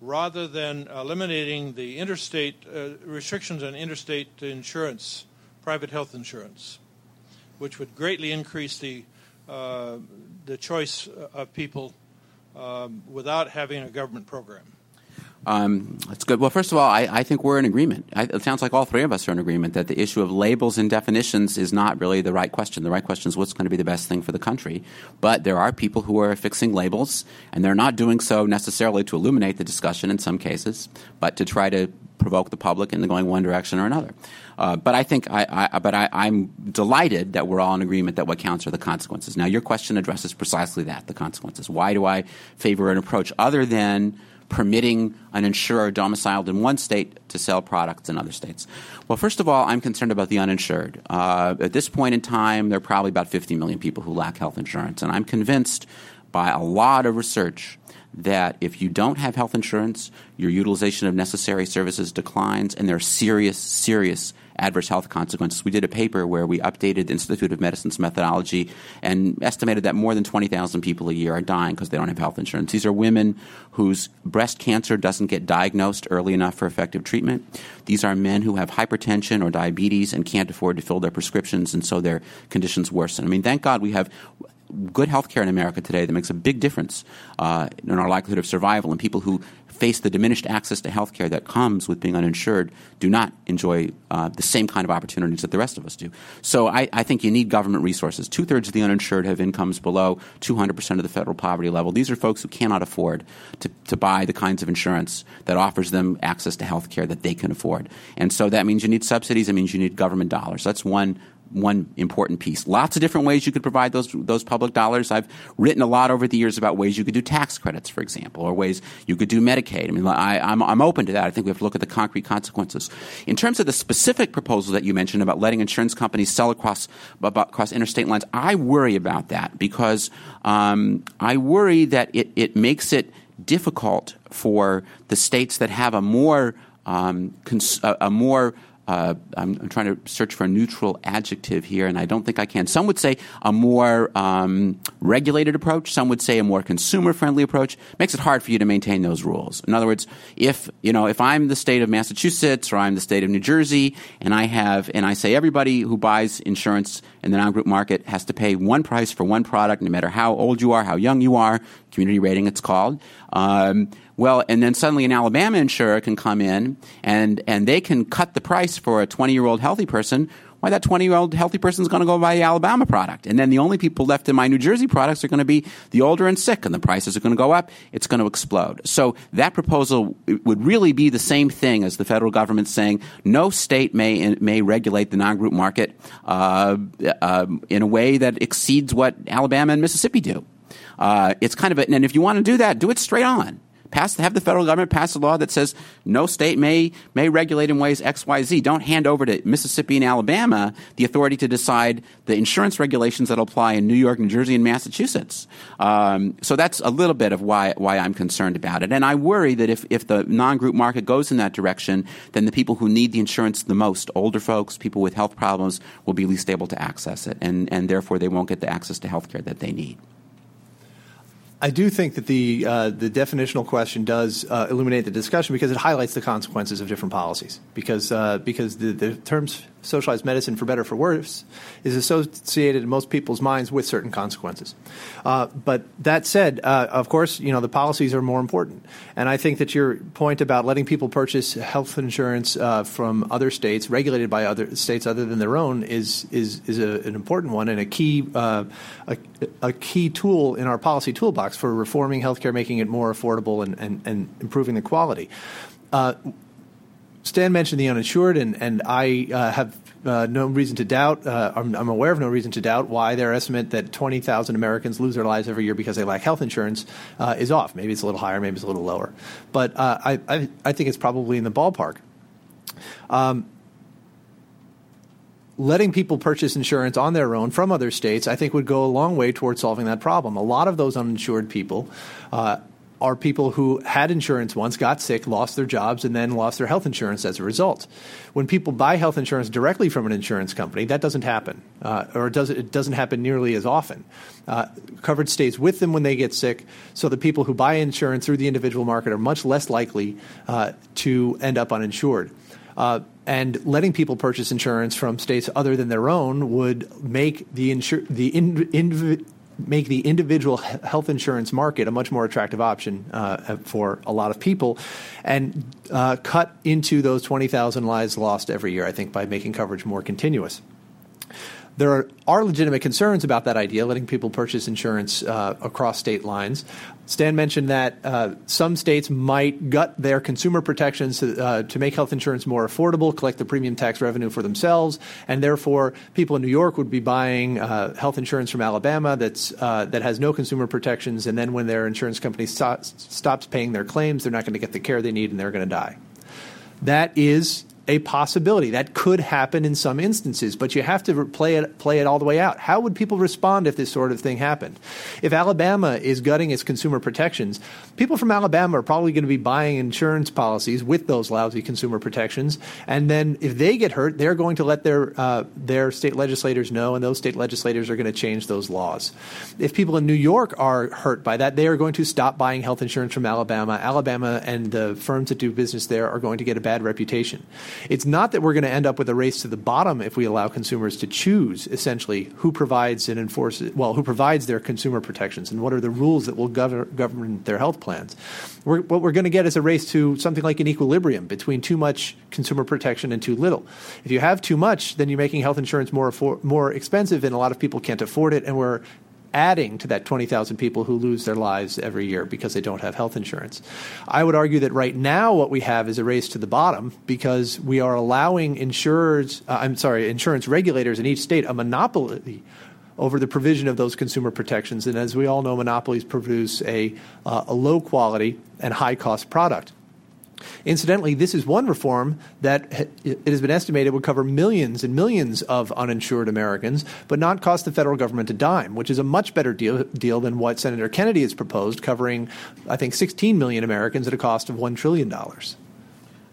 rather than eliminating the interstate uh, restrictions on interstate insurance, private health insurance, which would greatly increase the uh, the choice of people um, without having a government program? Um, that's good. Well, first of all, I, I think we're in agreement. I, it sounds like all three of us are in agreement that the issue of labels and definitions is not really the right question. The right question is what's going to be the best thing for the country. But there are people who are fixing labels, and they're not doing so necessarily to illuminate the discussion in some cases, but to try to provoke the public into going one direction or another. Uh, but I think, I, I but I, I'm delighted that we're all in agreement that what counts are the consequences. Now, your question addresses precisely that: the consequences. Why do I favor an approach other than permitting an insurer domiciled in one state to sell products in other states? Well, first of all, I'm concerned about the uninsured. Uh, at this point in time, there are probably about 50 million people who lack health insurance, and I'm convinced by a lot of research that if you don't have health insurance, your utilization of necessary services declines, and there are serious, serious adverse health consequences. We did a paper where we updated the Institute of Medicine's methodology and estimated that more than 20,000 people a year are dying because they don't have health insurance. These are women whose breast cancer doesn't get diagnosed early enough for effective treatment. These are men who have hypertension or diabetes and can't afford to fill their prescriptions, and so their conditions worsen. I mean, thank God we have good health care in America today that makes a big difference uh, in our likelihood of survival. And people who face the diminished access to health care that comes with being uninsured do not enjoy uh, the same kind of opportunities that the rest of us do. So I, I think you need government resources. Two thirds of the uninsured have incomes below 200% of the federal poverty level. These are folks who cannot afford to, to buy the kinds of insurance that offers them access to health care that they can afford. And so that means you need subsidies, it means you need government dollars. That's one one important piece. Lots of different ways you could provide those those public dollars. I've written a lot over the years about ways you could do tax credits, for example, or ways you could do Medicaid. I mean, I, am I'm, I'm open to that. I think we have to look at the concrete consequences. In terms of the specific proposal that you mentioned about letting insurance companies sell across across interstate lines, I worry about that because um, I worry that it, it makes it difficult for the states that have a more um, cons- a, a more uh, I'm, I'm, trying to search for a neutral adjective here, and I don't think I can. Some would say a more um, regulated approach. Some would say a more consumer-friendly approach. Makes it hard for you to maintain those rules. In other words, if you know, if I'm the state of Massachusetts or I'm the state of New Jersey, and I have, and I say everybody who buys insurance in the non-group market has to pay one price for one product, no matter how old you are, how young you are, community rating it's called. Um, well, and then suddenly an Alabama insurer can come in and, and they can cut the price for a 20 year old healthy person. Why, that 20 year old healthy person is going to go buy the Alabama product. And then the only people left in my New Jersey products are going to be the older and sick, and the prices are going to go up. It's going to explode. So that proposal would really be the same thing as the federal government saying no state may, may regulate the non group market uh, uh, in a way that exceeds what Alabama and Mississippi do. Uh, it's kind of a, and if you want to do that, do it straight on. Pass, have the federal government pass a law that says no state may may regulate in ways X, Y, Z. Don't hand over to Mississippi and Alabama the authority to decide the insurance regulations that apply in New York, New Jersey, and Massachusetts. Um, so that's a little bit of why why I'm concerned about it. And I worry that if if the non-group market goes in that direction, then the people who need the insurance the most, older folks, people with health problems, will be least able to access it, and and therefore they won't get the access to health care that they need. I do think that the uh, the definitional question does uh, illuminate the discussion because it highlights the consequences of different policies. Because uh, because the, the terms socialized medicine, for better or for worse, is associated in most people's minds with certain consequences. Uh, but that said, uh, of course, you know the policies are more important, and I think that your point about letting people purchase health insurance uh, from other states, regulated by other states other than their own, is is is a, an important one and a key uh, a, a, key tool in our policy toolbox for reforming healthcare, making it more affordable and and, and improving the quality. Stan mentioned the uninsured, and, and I uh, have uh, no reason to doubt, uh, I'm, I'm, aware of no reason to doubt why their estimate that 20,000 Americans lose their lives every year because they lack health insurance uh, is off. Maybe it's a little higher, maybe it's a little lower. But uh, I, I, I, think it's probably in the ballpark. Um, letting people purchase insurance on their own from other states, I think, would go a long way towards solving that problem. A lot of those uninsured people uh, are people who had insurance once, got sick, lost their jobs, and then lost their health insurance as a result. When people buy health insurance directly from an insurance company, that doesn't happen, uh, or it, does, it doesn't happen nearly as often. Uh, coverage stays with them when they get sick, so the people who buy insurance through the individual market are much less likely uh, to end up uninsured. Uh, and letting people purchase insurance from states other than their own would make the insur- the in, in, make the individual health insurance market a much more attractive option uh, for a lot of people, and uh, cut into those 20,000 lives lost every year. I think by making coverage more continuous there are, are, legitimate concerns about that idea, letting people purchase insurance uh, across state lines. Stan mentioned that uh, some states might gut their consumer protections to, uh, to, make health insurance more affordable, collect the premium tax revenue for themselves, and therefore people in New York would be buying uh, health insurance from Alabama that's uh, that has no consumer protections, and then when their insurance company sto- stops paying their claims, they're not going to get the care they need, and they're going to die. That is a possibility that could happen in some instances, but you have to play it play it all the way out. How would people respond if this sort of thing happened? If Alabama is gutting its consumer protections, people from Alabama are probably going to be buying insurance policies with those lousy consumer protections, and then if they get hurt, they're going to let their uh, their state legislators know, and those state legislators are going to change those laws. If people in New York are hurt by that, they are going to stop buying health insurance from Alabama. Alabama and the firms that do business there are going to get a bad reputation. It's not that we're going to end up with a race to the bottom if we allow consumers to choose essentially who provides and enforces well who provides their consumer protections and what are the rules that will govern, govern their health plans. We're, what we're going to get is a race to something like an equilibrium between too much consumer protection and too little. If you have too much, then you're making health insurance more more expensive, and a lot of people can't afford it, and we're adding to that 20,000 people who lose their lives every year because they don't have health insurance. I would argue that right now what we have is a race to the bottom because we are allowing insurers, uh, I'm sorry, insurance regulators in each state a monopoly over the provision of those consumer protections. And as we all know, monopolies produce a, uh, a low quality and high cost product. Incidentally, this is one reform that it has been estimated would cover millions and millions of uninsured Americans, but not cost the federal government a dime, which is a much better deal, deal than what Senator Kennedy has proposed, covering, I think, 16 million Americans at a cost of $1 trillion.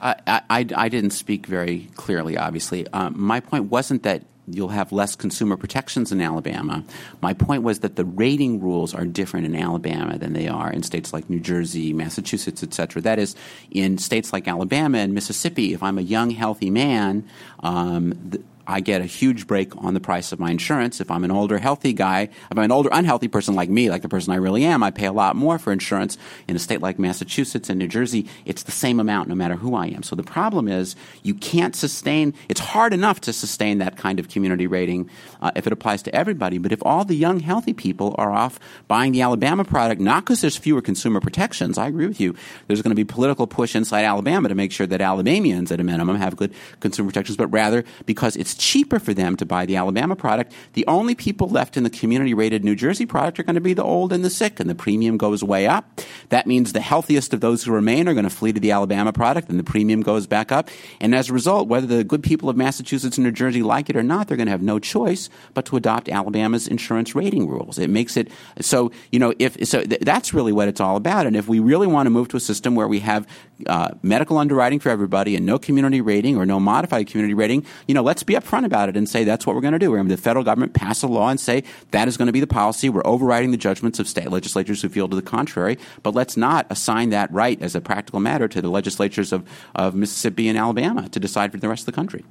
I, I, I, didn't speak very clearly, obviously. Um, my point wasn't that you'll have less consumer protections in Alabama. My point was that the rating rules are different in Alabama than they are in states like New Jersey, Massachusetts, et cetera. That is, in states like Alabama and Mississippi, if I'm a young, healthy man, um, the, I get a huge break on the price of my insurance. If I'm an older, healthy guy, if I'm an older, unhealthy person like me, like the person I really am, I pay a lot more for insurance. In a state like Massachusetts and New Jersey, it's the same amount no matter who I am. So the problem is you can't sustain, it's hard enough to sustain that kind of community rating uh, if it applies to everybody. But if all the young, healthy people are off buying the Alabama product, not because there's fewer consumer protections, I agree with you, there's going to be political push inside Alabama to make sure that Alabamians at a minimum have good consumer protections, but rather because it's it's cheaper for them to buy the Alabama product. The only people left in the community rated New Jersey product are going to be the old and the sick, and the premium goes way up. That means the healthiest of those who remain are going to flee to the Alabama product, and the premium goes back up. And as a result, whether the good people of Massachusetts and New Jersey like it or not, they're going to have no choice but to adopt Alabama's insurance rating rules. It makes it so, you know, if so th- that's really what it's all about. And if we really want to move to a system where we have uh, medical underwriting for everybody and no community rating or no modified community rating, you know, let's be upfront about it and say that's what we're going to do. We're going to the federal government pass a law and say that is going to be the policy. We're overriding the judgments of state legislatures who feel to the contrary. But let's not assign that right as a practical matter to the legislatures of, of Mississippi and Alabama to decide for the rest of the country.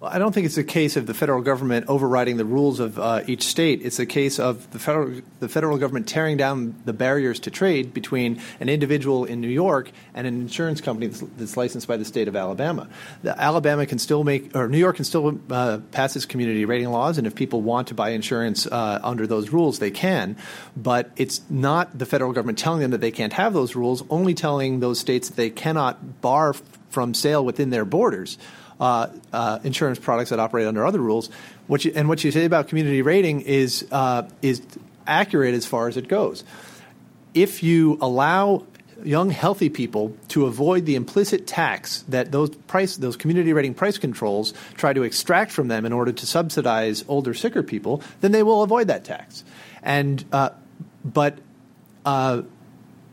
Well, I don't think it's a case of the federal government overriding the rules of uh, each state. It's a case of the federal the federal government tearing down the barriers to trade between an individual in New York and an insurance company that's, that's licensed by the state of Alabama. The Alabama can still make, or New York can still uh, pass its community rating laws, and if people want to buy insurance uh, under those rules, they can. But it's not the federal government telling them that they can't have those rules, only telling those states that they cannot bar from sale within their borders uh, uh, insurance products that operate under other rules. What you, and what you say about community rating is uh, is accurate as far as it goes. If you allow young healthy people to avoid the implicit tax that those price those community rating price controls try to extract from them in order to subsidize older sicker people then they will avoid that tax and uh, but uh,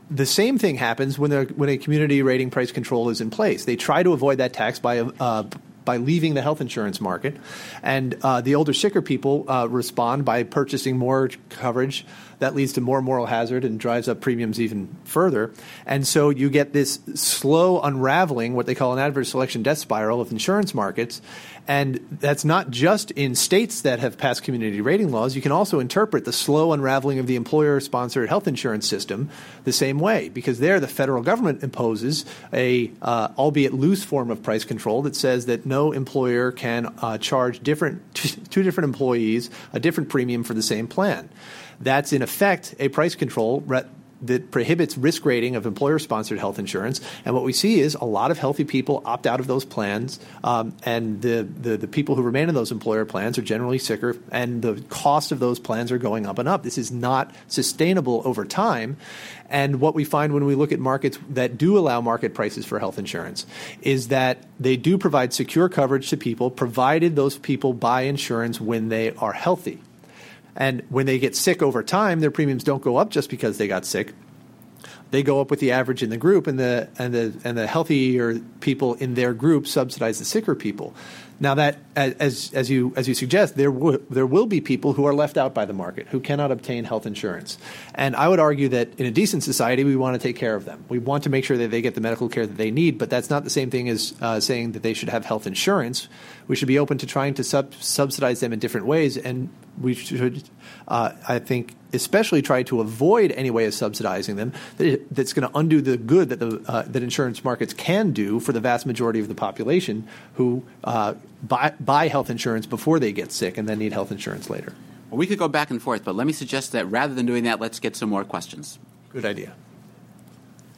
the same thing happens when, when a community rating price control is in place. They try to avoid that tax by uh, by leaving the health insurance market, and uh, the older, sicker people uh, respond by purchasing more coverage. That leads to more moral hazard and drives up premiums even further. And so you get this slow unraveling, what they call an adverse selection death spiral of insurance markets. And that's not just in states that have passed community rating laws. You can also interpret the slow unraveling of the employer sponsored health insurance system the same way, because there the federal government imposes a, uh, albeit loose form of price control that says that no employer can uh, charge different, two different employees a different premium for the same plan. That's in effect a price control that prohibits risk rating of employer sponsored health insurance. And what we see is a lot of healthy people opt out of those plans, um, and the, the, the, people who remain in those employer plans are generally sicker, and the cost of those plans are going up and up. This is not sustainable over time. And what we find when we look at markets that do allow market prices for health insurance is that they do provide secure coverage to people, provided those people buy insurance when they are healthy. And when they get sick over time, their premiums don't go up just because they got sick. They go up with the average in the group, and the and the and the healthier people in their group subsidize the sicker people. Now that as as you as you suggest, there w- there will be people who are left out by the market who cannot obtain health insurance, and I would argue that in a decent society we want to take care of them. We want to make sure that they get the medical care that they need, but that's not the same thing as uh, saying that they should have health insurance. We should be open to trying to sub- subsidize them in different ways, and we should, uh, I think, especially try to avoid any way of subsidizing them that, that's going to undo the good that the uh, that insurance markets can do for the vast majority of the population who uh, buy, buy health insurance before they get sick and then need health insurance later. Well, we could go back and forth, but let me suggest that rather than doing that, let's get some more questions. Good idea.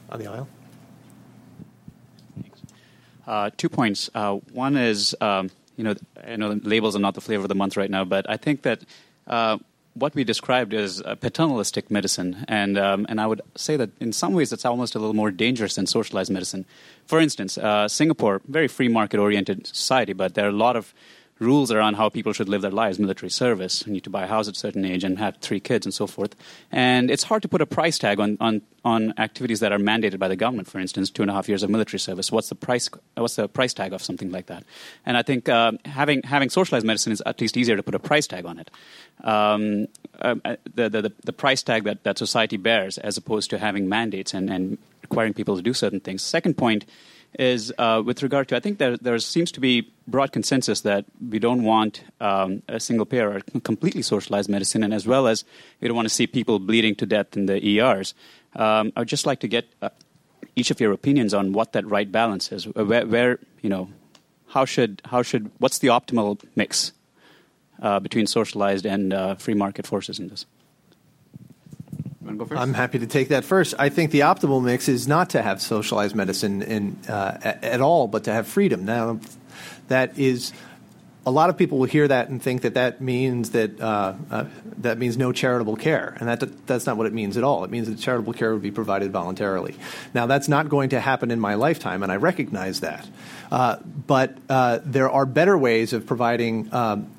On the aisle. Uh, two points. Uh, one is, um, you know, I know labels are not the flavor of the month right now, but I think that uh, what we described is paternalistic medicine, and um, and I would say that in some ways it's almost a little more dangerous than socialized medicine. For instance, uh, Singapore, very free market oriented society, but there are a lot of rules around how people should live their lives, military service, you need to buy a house at a certain age and have three kids and so forth. And it's hard to put a price tag on, on, on activities that are mandated by the government, for instance, two and a half years of military service. What's the price, what's the price tag of something like that? And I think uh, having, having socialized medicine is at least easier to put a price tag on it. Um, uh, the, the, the price tag that, that society bears as opposed to having mandates and, and requiring people to do certain things. Second point is uh, with regard to I think there, there seems to be broad consensus that we don't want um, a single payer or completely socialized medicine, and as well as we don't want to see people bleeding to death in the ERs. Um, I would just like to get uh, each of your opinions on what that right balance is. Where, where you know, how should how should what's the optimal mix uh, between socialized and uh, free market forces in this? I'm happy to take that first. I think the optimal mix is not to have socialized medicine in, uh, at all, but to have freedom. Now, that is a lot of people will hear that and think that that means that uh, uh, that means no charitable care, and that that's not what it means at all. It means that charitable care would be provided voluntarily. Now, that's not going to happen in my lifetime, and I recognize that. Uh, but uh, there are better ways of providing um,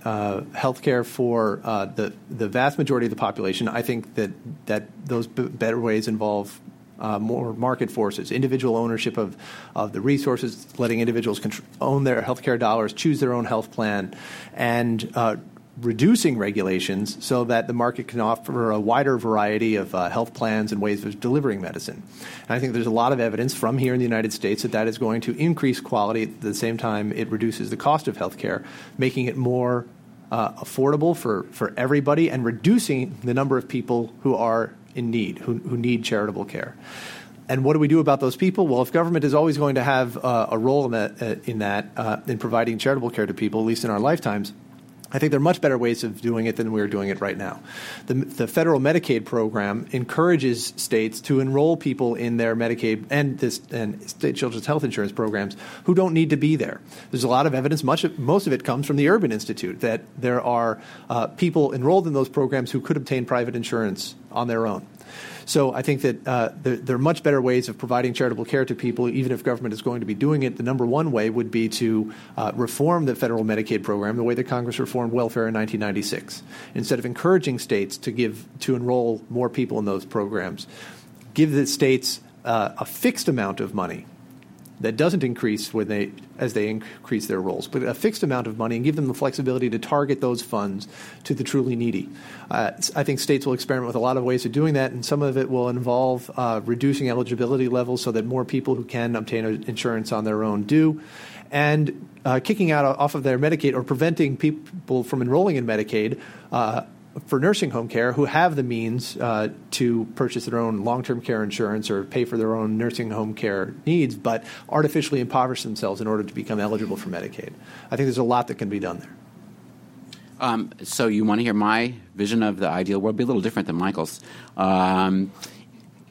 health care for the the vast majority of the population. I think that that those b- better ways involve uh, more market forces, individual ownership of, of the resources, letting individuals contr- own their healthcare dollars, choose their own health plan, and uh, reducing regulations so that the market can offer a wider variety of uh, health plans and ways of delivering medicine. And I think there's a lot of evidence from here in the United States that that is going to increase quality at the same time it reduces the cost of healthcare, making it more uh, affordable for, for everybody and reducing the number of people who are in need, who, who need charitable care. And what do we do about those people? Well, if government is always going to have uh, a role in that, uh, in, that uh, in providing charitable care to people, at least in our lifetimes, I think there are much better ways of doing it than we're doing it right now. The, the, federal Medicaid program encourages states to enroll people in their Medicaid and, this, and state children's health insurance programs who don't need to be there. There's a lot of evidence, much of, most of it comes from the Urban Institute, that there are uh, people enrolled in those programs who could obtain private insurance on their own. So I think that uh, there, there, are much better ways of providing charitable care to people, even if government is going to be doing it. The number one way would be to uh, reform the federal Medicaid program the way that Congress reformed welfare in 1996. Instead of encouraging states to give to enroll more people in those programs, give the states uh, a fixed amount of money that doesn't increase when they as they increase their rolls, but a fixed amount of money and give them the flexibility to target those funds to the truly needy. Uh, I think states will experiment with a lot of ways of doing that, and some of it will involve uh, reducing eligibility levels so that more people who can obtain insurance on their own do, and uh, kicking out off of their Medicaid or preventing people from enrolling in Medicaid uh, for nursing home care who have the means uh, to purchase their own long term care insurance or pay for their own nursing home care needs, but artificially impoverish themselves in order to become eligible for Medicaid. I think there's a lot that can be done there. Um, so, you want to hear my vision of the ideal world? Be a little different than Michael's. Um,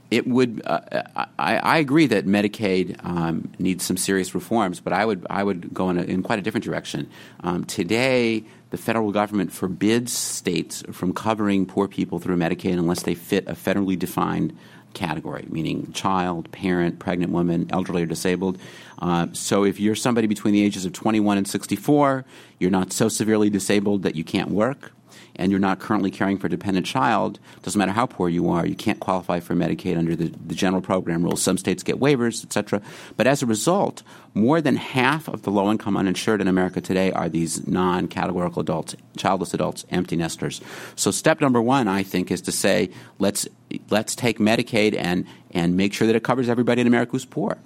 it would. Uh, I, I, agree that Medicaid um, needs some serious reforms, but I would I would go in, a, in quite a different direction. Um, today, the federal government forbids states from covering poor people through Medicaid unless they fit a federally defined category, meaning child, parent, pregnant woman, elderly or disabled. Uh, so if you're somebody between the ages of 21 and 64, you're not so severely disabled that you can't work, and you're not currently caring for a dependent child, doesn't matter how poor you are, you can't qualify for Medicaid under the, the general program rules. Some states get waivers, et cetera. But as a result, more than half of the low income uninsured in America today are these non categorical adults, childless adults, empty nesters. So step number one, I think, is to say let's let's take Medicaid and and make sure that it covers everybody in America who's poor.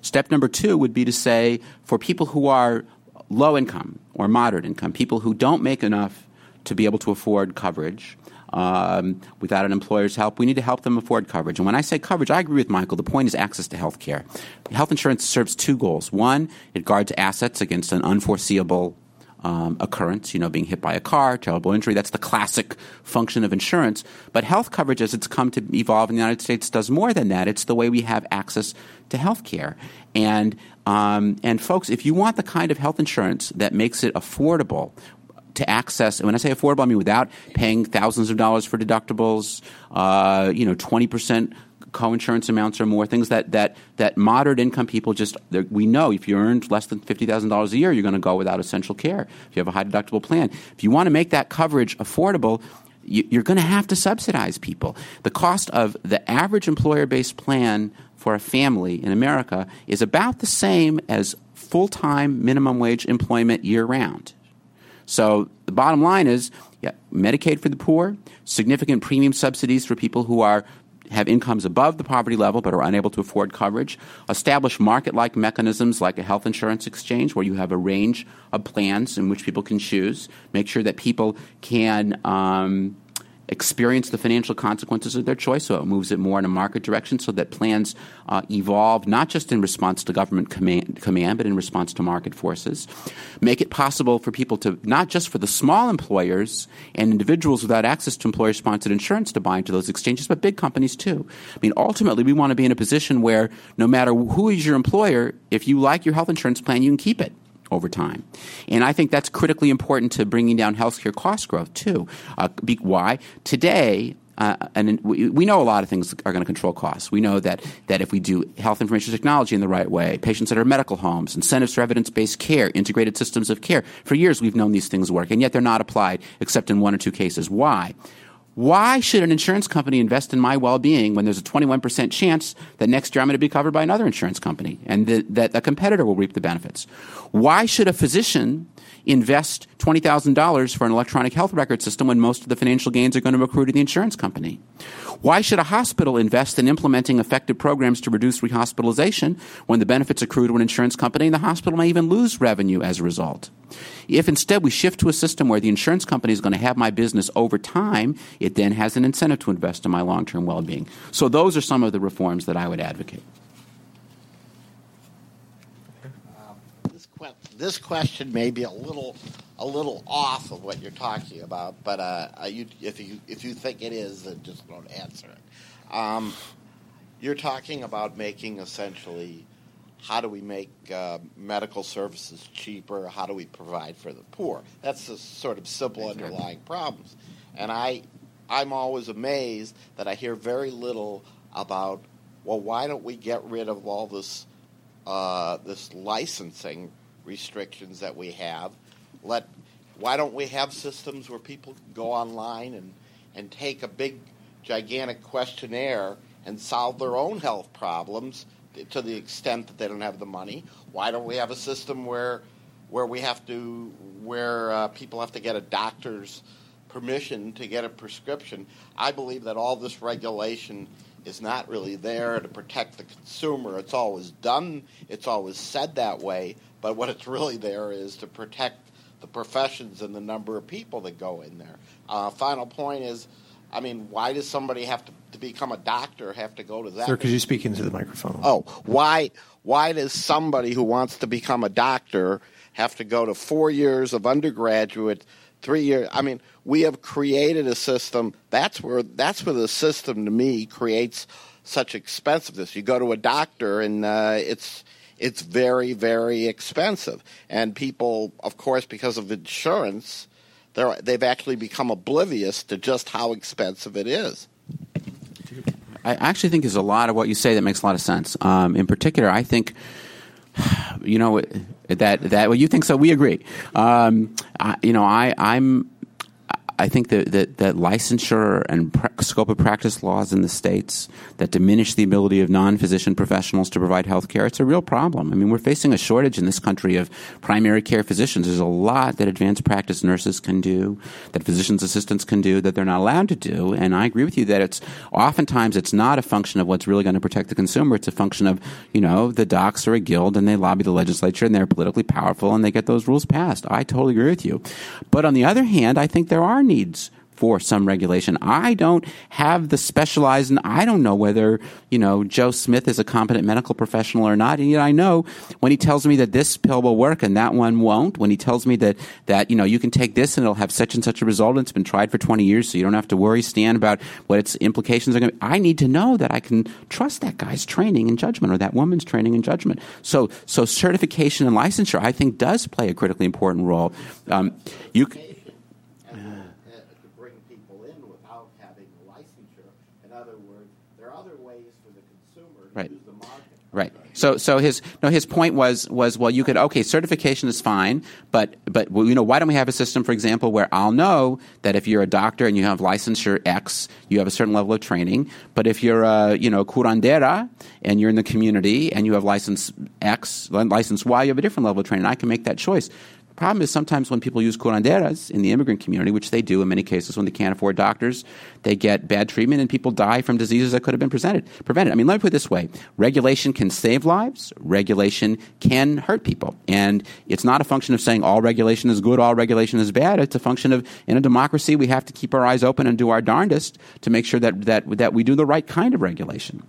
Step number two would be to say for people who are low income or moderate income, people who don't make enough to be able to afford coverage. Um, without an employer's help, we need to help them afford coverage. And when I say coverage, I agree with Michael. The point is access to health care. Health insurance serves two goals. One, it guards assets against an unforeseeable um, occurrence, you know, being hit by a car, terrible injury. That's the classic function of insurance. But health coverage, as it's come to evolve in the United States, does more than that. It's the way we have access to health care. And, um, and folks, if you want the kind of health insurance that makes it affordable, to access. And when I say affordable, I mean without paying thousands of dollars for deductibles, uh, you know, twenty percent co-insurance amounts or more, things that that that moderate income people just we know if you earned less than fifty thousand dollars a year, you're going to go without essential care. If you have a high deductible plan, if you want to make that coverage affordable. You're going to have to subsidize people. The cost of the average employer based plan for a family in America is about the same as full time minimum wage employment year round. So the bottom line is yeah, Medicaid for the poor, significant premium subsidies for people who are have incomes above the poverty level but are unable to afford coverage, establish market like mechanisms like a health insurance exchange where you have a range of plans in which people can choose, make sure that people can. Um, experience the financial consequences of their choice, so it moves it more in a market direction so that plans uh, evolve not just in response to government command, command, but in response to market forces. Make it possible for people to, not just for the small employers and individuals without access to employer sponsored insurance to buy into those exchanges, but big companies too. I mean, ultimately, we want to be in a position where no matter who is your employer, if you like your health insurance plan, you can keep it over time. And I think that's critically important to bringing down healthcare cost growth, too. Uh, be, why? Today, uh, and we, we, know a lot of things are going to control costs. We know that, that if we do health information technology in the right way, patients that are medical homes, incentives for evidence based care, integrated systems of care, for years we've known these things work, and yet they're not applied except in one or two cases. Why? Why should an insurance company invest in my well being when there's a 21% chance that next year I'm going to be covered by another insurance company and that, that a competitor will reap the benefits? Why should a physician invest $20,000 for an electronic health record system when most of the financial gains are going to accrue to the insurance company? Why should a hospital invest in implementing effective programs to reduce rehospitalization when the benefits accrue to an insurance company and the hospital may even lose revenue as a result? If instead we shift to a system where the insurance company is going to have my business over time, it then has an incentive to invest in my long term well being. So, those are some of the reforms that I would advocate. This question may be a little a little off of what you're talking about, but uh, uh, you, if you if you think it is, then just don't answer it. Um, you're talking about making essentially how do we make uh, medical services cheaper? How do we provide for the poor? That's the sort of simple underlying problems, and I I'm always amazed that I hear very little about well, why don't we get rid of all this uh, this licensing restrictions that we have. Let why don't we have systems where people go online and, and take a big gigantic questionnaire and solve their own health problems to the extent that they don't have the money. Why don't we have a system where where we have to where uh, people have to get a doctor's permission to get a prescription? I believe that all this regulation is not really there to protect the consumer. It's always done. It's always said that way. But what it's really there is to protect the professions and the number of people that go in there. Uh, final point is, I mean, why does somebody have to, to become a doctor have to go to that? Sir, could you speak into the microphone? Oh, why why does somebody who wants to become a doctor have to go to four years of undergraduate, three years? I mean, we have created a system. That's where that's where the system to me creates such expensiveness. You go to a doctor and uh, it's it's very very expensive, and people, of course, because of insurance, they're, they've actually become oblivious to just how expensive it is. I actually think there's a lot of what you say that makes a lot of sense. Um, in particular, I think, you know, that that well, you think so. We agree. Um, I, you know, I I'm I think that, that, that licensure and pr- scope of practice laws in the states that diminish the ability of non-physician professionals to provide health care, it's a real problem. I mean, we're facing a shortage in this country of primary care physicians. There's a lot that advanced practice nurses can do, that physician's assistants can do, that they're not allowed to do. And I agree with you that it's oftentimes it's not a function of what's really going to protect the consumer. It's a function of, you know, the docs are a guild and they lobby the legislature and they're politically powerful and they get those rules passed. I totally agree with you. But on the other hand, I think there are needs for some regulation. I don't have the specialized, and I don't know whether, you know, Joe Smith is a competent medical professional or not. And yet I know when he tells me that this pill will work and that one won't, when he tells me that, that, you know, you can take this and it'll have such and such a result and it's been tried for 20 years so you don't have to worry, Stan, about what its implications are going to be. I need to know that I can trust that guy's training and judgment or that woman's training and judgment. So, so certification and licensure, I think, does play a critically important role. Um, you, Right. Right. So, so his no, his point was was well, you could okay, certification is fine, but but you know, why don't we have a system, for example, where I'll know that if you're a doctor and you have licensure X, you have a certain level of training, but if you're a you know curandera and you're in the community and you have license X, license Y, you have a different level of training. I can make that choice. Problem is sometimes when people use curanderas in the immigrant community, which they do in many cases when they can't afford doctors, they get bad treatment and people die from diseases that could have been presented, prevented. I mean, let me put it this way. Regulation can save lives. Regulation can hurt people. And it's not a function of saying all regulation is good, all regulation is bad. It's a function of, in a democracy, we have to keep our eyes open and do our darndest to make sure that, that, that we do the right kind of regulation.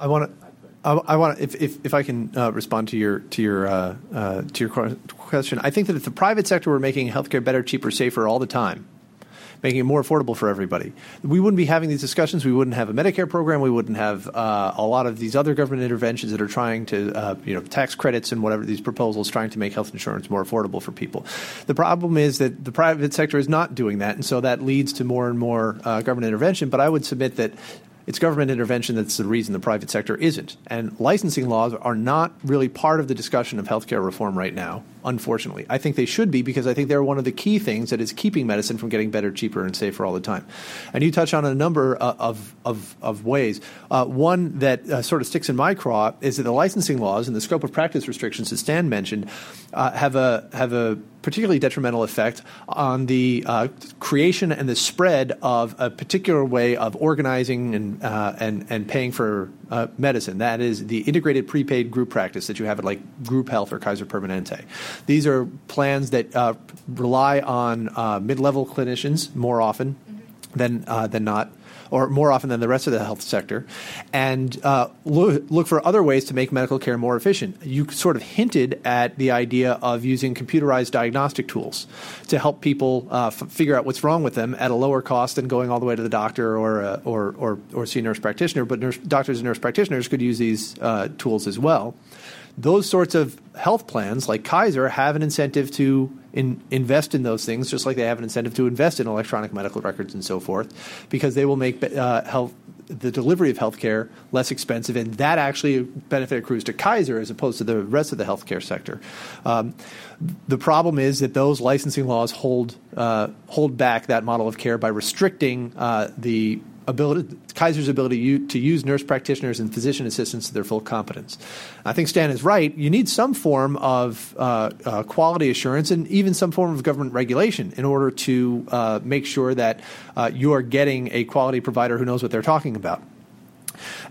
I want to I, want if, if, if I can uh, respond to your to your uh, uh, to your question. I think that if the private sector were making healthcare better, cheaper, safer all the time, making it more affordable for everybody, we wouldn't be having these discussions. We wouldn't have a Medicare program. We wouldn't have uh, a lot of these other government interventions that are trying to uh, you know tax credits and whatever these proposals trying to make health insurance more affordable for people. The problem is that the private sector is not doing that, and so that leads to more and more uh, government intervention. But I would submit that it's government intervention that's the reason the private sector isn't. And licensing laws are not really part of the discussion of healthcare reform right now, unfortunately. I think they should be because I think they're one of the key things that is keeping medicine from getting better, cheaper, and safer all the time. And you touch on a number uh, of, of, of ways. Uh, one that uh, sort of sticks in my craw is that the licensing laws and the scope of practice restrictions that Stan mentioned uh, have a have a particularly detrimental effect on the uh, creation and the spread of a particular way of organizing and uh, and and paying for uh, medicine. That is the integrated prepaid group practice that you have at like Group Health or Kaiser Permanente. These are plans that uh, rely on uh, mid-level clinicians more often than uh, than not or more often than the rest of the health sector, and uh, look, for other ways to make medical care more efficient. You sort of hinted at the idea of using computerized diagnostic tools to help people uh, f- figure out what's wrong with them at a lower cost than going all the way to the doctor or uh, or, or, or see a nurse practitioner. But nurse, doctors and nurse practitioners could use these uh, tools as well those sorts of health plans, like Kaiser, have an incentive to in, invest in those things, just like they have an incentive to invest in electronic medical records and so forth, because they will make uh, health the delivery of healthcare less expensive, and that actually benefit accrues to Kaiser as opposed to the rest of the healthcare sector. Um, the problem is that those licensing laws hold uh, hold back that model of care by restricting uh, the ability, Kaiser's ability to use nurse practitioners and physician assistants to their full competence. I think Stan is right. You need some form of uh, uh, quality assurance and even some form of government regulation in order to uh, make sure that uh, you are getting a quality provider who knows what they're talking about.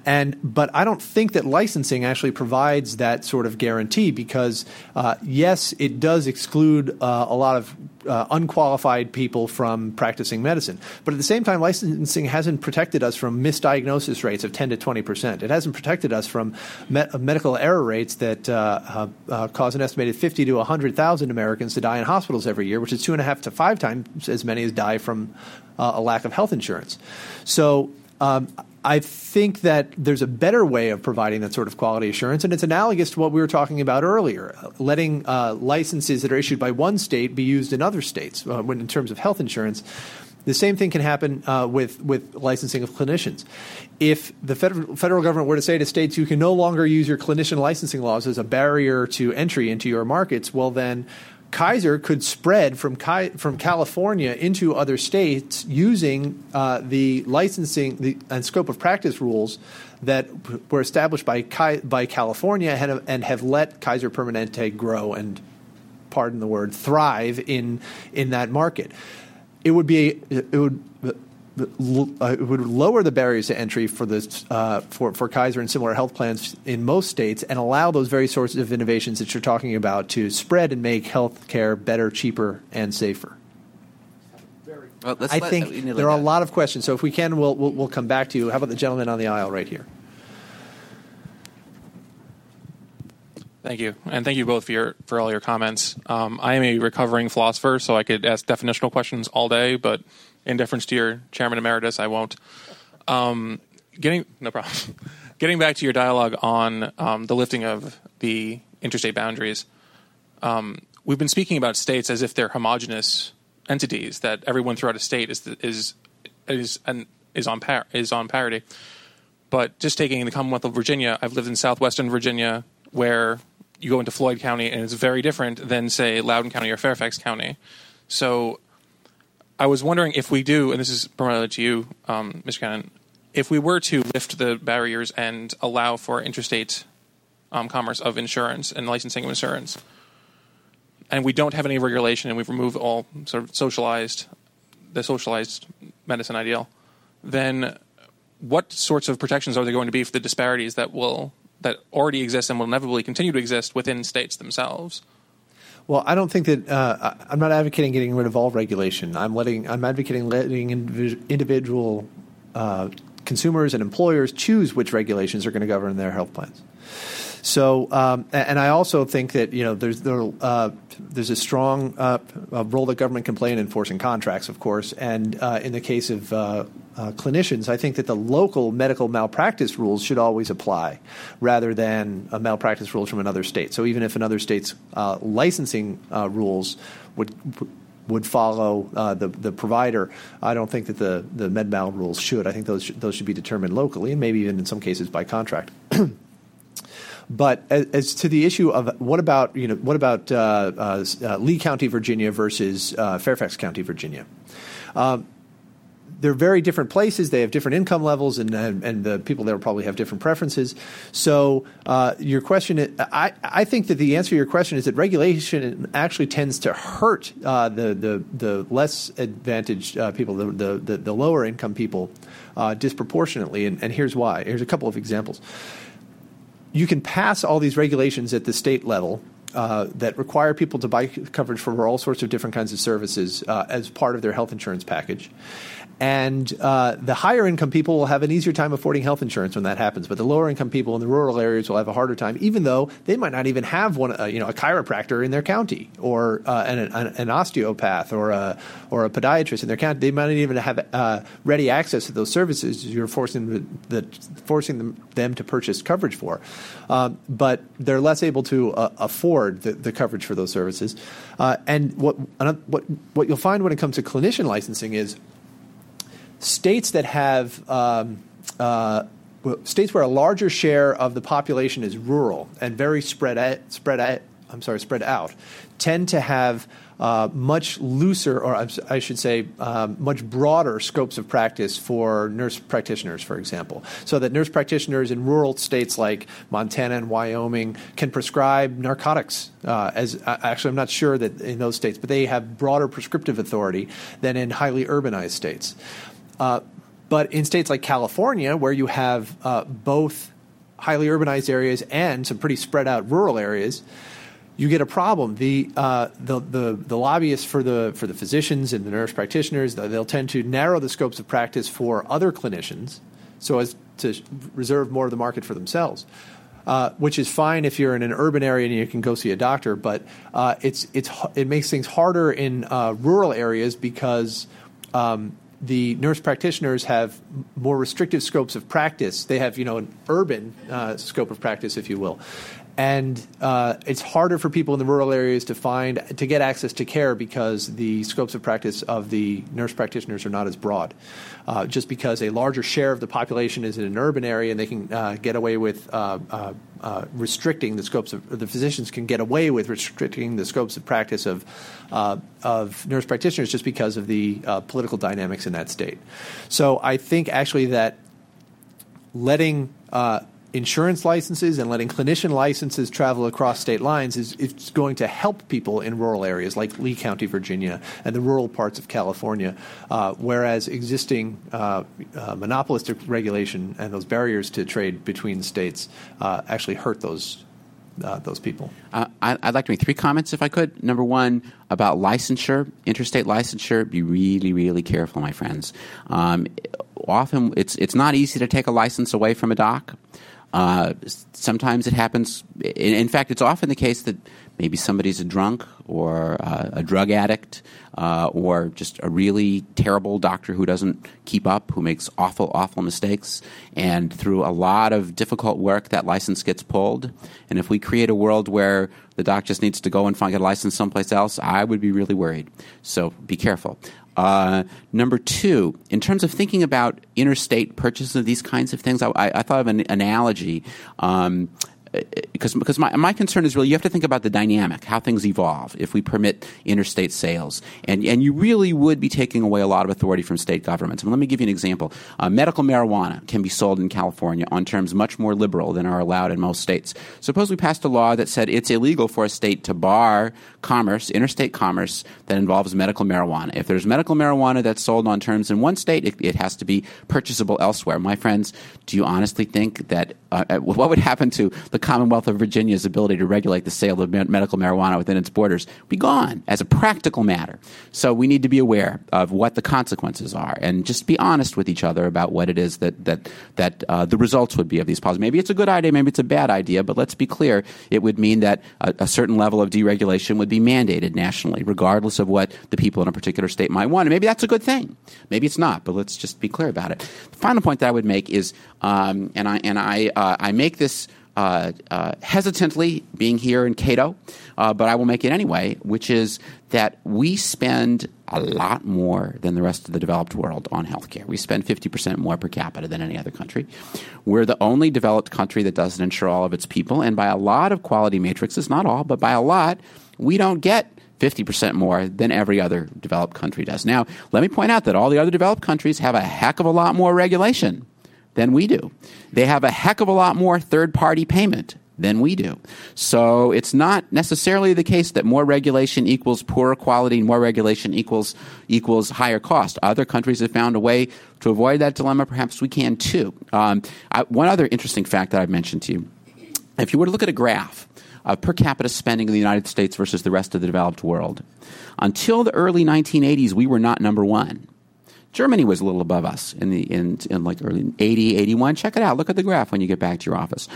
And but I don't think that licensing actually provides that sort of guarantee because uh, yes, it does exclude uh, a lot of uh, unqualified people from practicing medicine. But at the same time, licensing hasn't protected us from misdiagnosis rates of 10 to 20 percent. It hasn't protected us from me- medical error rates that uh, uh, uh, cause an estimated 50 to 100,000 Americans to die in hospitals every year, which is two and a half to five times as many as die from a lack of health insurance. So um, I think that there's a better way of providing that sort of quality assurance, and it's analogous to what we were talking about earlier, letting uh, licenses that are issued by one state be used in other states uh, when, in terms of health insurance. The same thing can happen uh, with with licensing of clinicians. If the federal, federal government were to say to states, you can no longer use your clinician licensing laws as a barrier to entry into your markets, well then Kaiser could spread from from California into other states using uh, the licensing the, and scope of practice rules that were established by by California and, and have let Kaiser Permanente grow and, pardon the word, thrive in in that market. It would be it would it would lower the barriers to entry for this uh, for for Kaiser and similar health plans in most states, and allow those very sorts of innovations that you're talking about to spread and make health care better, cheaper, and safer. Well, I let, think there are a lot of questions. So if we can, we'll, we'll, we'll come back to you. How about the gentleman on the aisle right here? Thank you, and thank you both for your for all your comments. Um, I am a recovering philosopher, so I could ask definitional questions all day, but in deference to your chairman emeritus, I won't. Um, getting no problem. getting back to your dialogue on um, the lifting of the interstate boundaries, um, we've been speaking about states as if they're homogenous entities that everyone throughout a state is is is and is on par is on parity. But just taking the Commonwealth of Virginia, I've lived in southwestern Virginia, where you go into Floyd County and it's very different than say Loudoun County or Fairfax County. So I was wondering if we do, and this is primarily to you, um, Mr. Cannon, if we were to lift the barriers and allow for interstate um, commerce of insurance and licensing of insurance, and we don't have any regulation, and we've removed all sort of socialized, the socialized medicine ideal, then what sorts of protections are there going to be for the disparities that will that already exist and will inevitably continue to exist within states themselves? Well, I don't think that uh, I'm not advocating getting rid of all regulation. I'm letting I'm advocating letting individual uh, consumers and employers choose which regulations are going to govern their health plans. So, um, and I also think that you know there's there, uh, there's a strong uh, role that government can play in enforcing contracts, of course, and uh, in the case of uh, uh, clinicians, I think that the local medical malpractice rules should always apply, rather than a malpractice rules from another state. So, even if another state's uh, licensing rules would would follow uh, the the provider. I don't think that the the MedMal rules should. I think those those should be determined locally and maybe even in some cases by contract. But as, as, to the issue of what about you know what about uh, uh, uh Lee County, Virginia versus uh, Fairfax County, Virginia? Um, they're very different places. They have different income levels, and and, and the people there probably have different preferences. So uh, your question, I I think that the answer to your question is that regulation actually tends to hurt uh, the the the less advantaged uh, people, the, the the lower income people, disproportionately. And, and here's why. Here's a couple of examples you can pass all these regulations at the state level uh, that require people to buy coverage for all sorts of different kinds of services uh, as part of their health insurance package. And uh, the higher income people will have an easier time affording health insurance when that happens, but the lower income people in the rural areas will have a harder time, even though they might not even have one, uh, you know, a chiropractor in their county or uh, an, an, an, osteopath or a or a podiatrist in their county. They might not even have uh, ready access to those services. You're forcing the, forcing them, them, to purchase coverage for, um, but they're less able to uh, afford the, the, coverage for those services. Uh, and what what what you'll find when it comes to clinician licensing is states that have um, uh, states where a larger share of the population is rural and very spread out, spread out, I'm sorry, spread out, tend to have uh, much looser, or I should say, um, much broader scopes of practice for nurse practitioners, for example. So that nurse practitioners in rural states like Montana and Wyoming can prescribe narcotics. Uh, as actually, I'm not sure that in those states, but they have broader prescriptive authority than in highly urbanized states. Uh, but in states like California, where you have uh, both highly urbanized areas and some pretty spread out rural areas, you get a problem. The, uh, the, the, the, lobbyists for the, for the physicians and the nurse practitioners, they'll tend to narrow the scopes of practice for other clinicians so as to reserve more of the market for themselves. Uh, which is fine if you're in an urban area and you can go see a doctor, but uh, it's, it's, it makes things harder in uh, rural areas because um, the nurse practitioners have more restrictive scopes of practice. They have, you know, an urban uh, scope of practice, if you will, and uh, it's harder for people in the rural areas to find to get access to care because the scopes of practice of the nurse practitioners are not as broad. Uh, just because a larger share of the population is in an urban area and they can uh, get away with uh, uh, uh, restricting the scopes of the physicians can get away with restricting the scopes of practice of of nurse practitioners just because of the political dynamics in that state. So I think actually that letting insurance licenses and letting clinician licenses travel across state lines is, is going to help people in rural areas like Lee County, Virginia, and the rural parts of California, uh, whereas existing uh, uh, monopolistic regulation and those barriers to trade between states uh, actually hurt those uh, those people. Uh, I, would like to make three comments, if I could. Number one, about licensure, interstate licensure. Be really, really careful, my friends. Um, often, it's it's not easy to take a license away from a doc. Uh, sometimes it happens. In, in, fact, it's often the case that maybe somebody's a drunk or uh, a drug addict uh, or just a really terrible doctor who doesn't keep up, who makes awful, awful mistakes. And through a lot of difficult work, that license gets pulled. And if we create a world where the doc just needs to go and find a license someplace else, I would be really worried. So be careful. Uh, number two, in terms of thinking about interstate purchases of these kinds of things, I, I thought of an analogy. Um, because because my my concern is really you have to think about the dynamic, how things evolve if we permit interstate sales, and and you really would be taking away a lot of authority from state governments. And let me give you an example: uh, medical marijuana can be sold in California on terms much more liberal than are allowed in most states. Suppose we passed a law that said it's illegal for a state to bar commerce, interstate commerce that involves medical marijuana. If there's medical marijuana that's sold on terms in one state, it, it has to be purchasable elsewhere. My friends, do you honestly think that uh, uh what would happen to the Commonwealth of Virginia's ability to regulate the sale of medical marijuana within its borders be gone as a practical matter. So we need to be aware of what the consequences are and just be honest with each other about what it is that that that uh, the results would be of these policies. Maybe it's a good idea, maybe it's a bad idea, but let's be clear: it would mean that a, a certain level of deregulation would be mandated nationally, regardless of what the people in a particular state might want. And maybe that's a good thing. Maybe it's not, but let's just be clear about it. The final point that I would make is, um, and I and I uh, I make this uh, uh, hesitantly being here in Cato, uh, but I will make it anyway, which is that we spend a lot more than the rest of the developed world on healthcare. We spend 50% more per capita than any other country. We're the only developed country that doesn't insure all of its people, and by a lot of quality matrices, not all, but by a lot, we don't get 50% more than every other developed country does. Now, let me point out that all the other developed countries have a heck of a lot more regulation than we do. They have a heck of a lot more third party payment than we do. So it's not necessarily the case that more regulation equals poorer quality, more regulation equals equals higher cost. Other countries have found a way to avoid that dilemma. Perhaps we can too. Um, I, one other interesting fact that I've mentioned to you: if you were to look at a graph of per capita spending in the United States versus the rest of the developed world, until the early 1980s, we were not number one. Germany was a little above us in the in, in like early 80, 81. Check it out. Look at the graph when you get back to your office.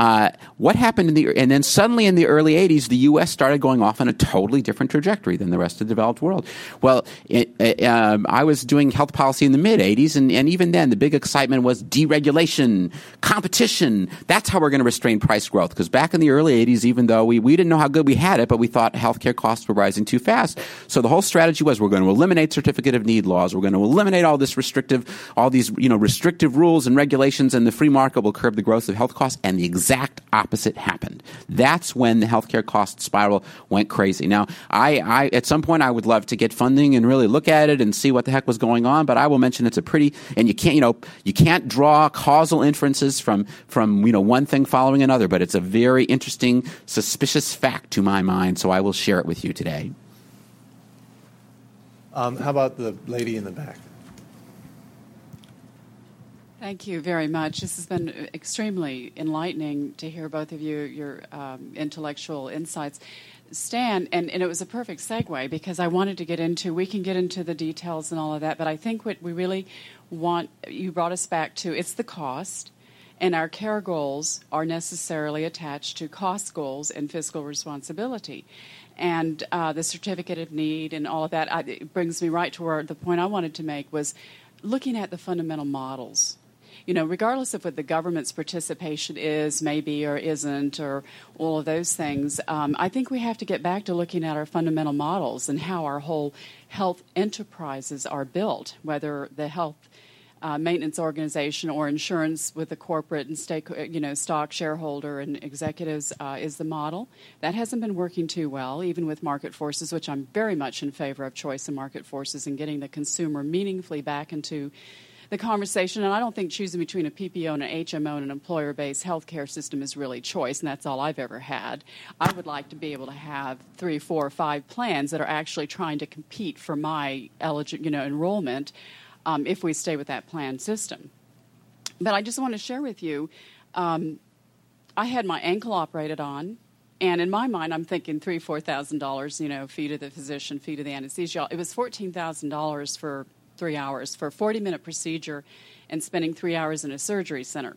Uh, what happened in the and then suddenly in the early 80s, the U.S. started going off on a totally different trajectory than the rest of the developed world. Well, it, it, um, I was doing health policy in the mid 80s, and, and even then, the big excitement was deregulation, competition. That's how we're going to restrain price growth. Because back in the early 80s, even though we, we didn't know how good we had it, but we thought healthcare costs were rising too fast. So the whole strategy was we're going to eliminate certificate of need laws. We're going to eliminate eliminate all this restrictive, all these you know restrictive rules and regulations, and the free market will curb the growth of health costs. And the exact opposite happened. That's when the healthcare cost spiral went crazy. Now, I, I at some point I would love to get funding and really look at it and see what the heck was going on. But I will mention it's a pretty and you can't you know you can't draw causal inferences from from you know one thing following another. But it's a very interesting, suspicious fact to my mind. So I will share it with you today. Um, how about the lady in the back? Thank you very much. This has been extremely enlightening to hear both of you, your um, intellectual insights. Stan, and, and it was a perfect segue because I wanted to get into, we can get into the details and all of that, but I think what we really want, you brought us back to, it's the cost, and our care goals are necessarily attached to cost goals and fiscal responsibility and uh, the certificate of need and all of that I, brings me right to where the point I wanted to make was looking at the fundamental models. You know, regardless of what the government's participation is, maybe or isn't, or all of those things, um, I think we have to get back to looking at our fundamental models and how our whole health enterprises are built, whether the health uh, maintenance organization or insurance with the corporate and stake, you know, stock shareholder and executives uh, is the model. That hasn't been working too well, even with market forces, which I'm very much in favor of choice and market forces and getting the consumer meaningfully back into the conversation. And I don't think choosing between a PPO and an HMO and an employer based healthcare system is really choice, and that's all I've ever had. I would like to be able to have three, four, or five plans that are actually trying to compete for my eligible, you know, enrollment um, if we stay with that plan system. But I just want to share with you um, I had my ankle operated on. And in my mind, I'm thinking three, four thousand dollars. You know, fee to the physician, fee to the anesthesia. It was fourteen thousand dollars for three hours for a forty-minute procedure, and spending three hours in a surgery center.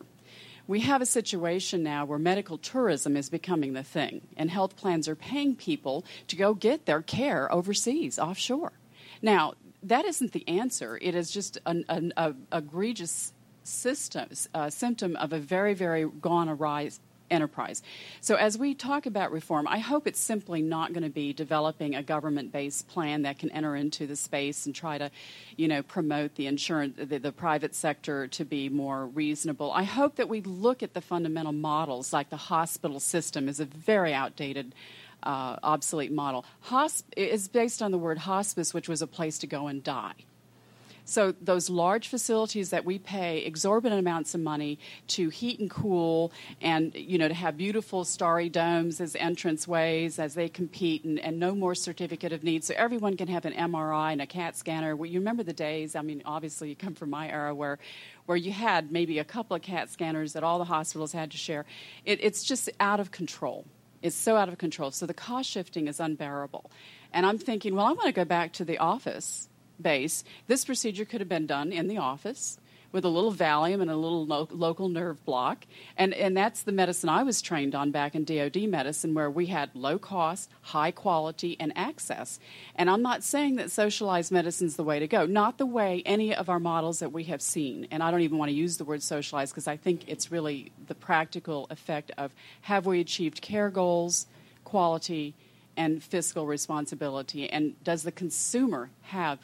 We have a situation now where medical tourism is becoming the thing, and health plans are paying people to go get their care overseas, offshore. Now, that isn't the answer. It is just an, an a, egregious system, uh, symptom of a very, very gone awry enterprise. So, as we talk about reform, I hope it's simply not going to be developing a government-based plan that can enter into the space and try to, you know, promote the insurance, the, the private sector to be more reasonable. I hope that we look at the fundamental models, like the hospital system is a very outdated uh, obsolete model. Hosp- is based on the word hospice, which was a place to go and die. So those large facilities that we pay exorbitant amounts of money to heat and cool, and you know to have beautiful starry domes as entrance ways as they compete, and, and no more certificate of need, so everyone can have an MRI and a CAT scanner. Well, you remember the days? I mean, obviously you come from my era where where you had maybe a couple of CAT scanners that all the hospitals had to share. It, it's just out of control It's so out of control. So the cost shifting is unbearable. And I'm thinking, well, I want to go back to the office base. This procedure could have been done in the office with a little Valium and a little lo- local nerve block. And, and that's the medicine I was trained on back in DoD medicine, where we had low cost, high quality, and access. And I'm not saying that socialized medicine is the way to go, not the way any of our models that we have seen. And I don't even want to use the word socialized because I think it's really the practical effect of have we achieved care goals, quality, and fiscal responsibility? And does the consumer have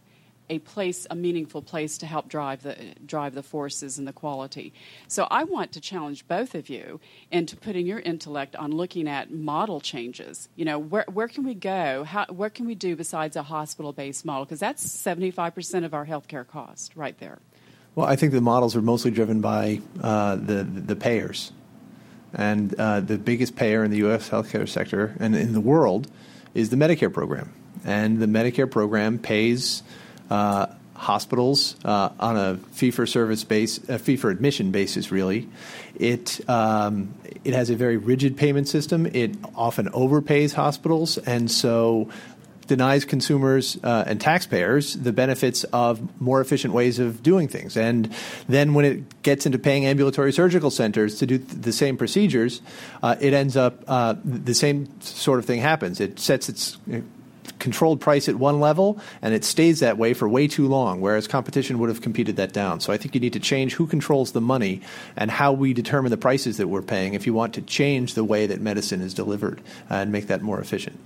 a place, a meaningful place to help drive the drive the forces and the quality. So I want to challenge both of you into putting your intellect on looking at model changes. You know, where where can we go? How what can we do besides a hospital based model? Because that's seventy five percent of our healthcare cost right there. Well, I think the models are mostly driven by uh, the the payers, and uh, the biggest payer in the U.S. healthcare sector and in the world is the Medicare program, and the Medicare program pays uh, hospitals uh, on a fee for service base, a fee for admission basis. Really, it um, it has a very rigid payment system. It often overpays hospitals, and so denies consumers uh, and taxpayers the benefits of more efficient ways of doing things. And then when it gets into paying ambulatory surgical centers to do th- the same procedures, uh, it ends up uh, the same sort of thing happens. It sets its controlled price at one level and it stays that way for way too long, whereas competition would have competed that down. So I think you need to change who controls the money and how we determine the prices that we're paying if you want to change the way that medicine is delivered uh, and make that more efficient.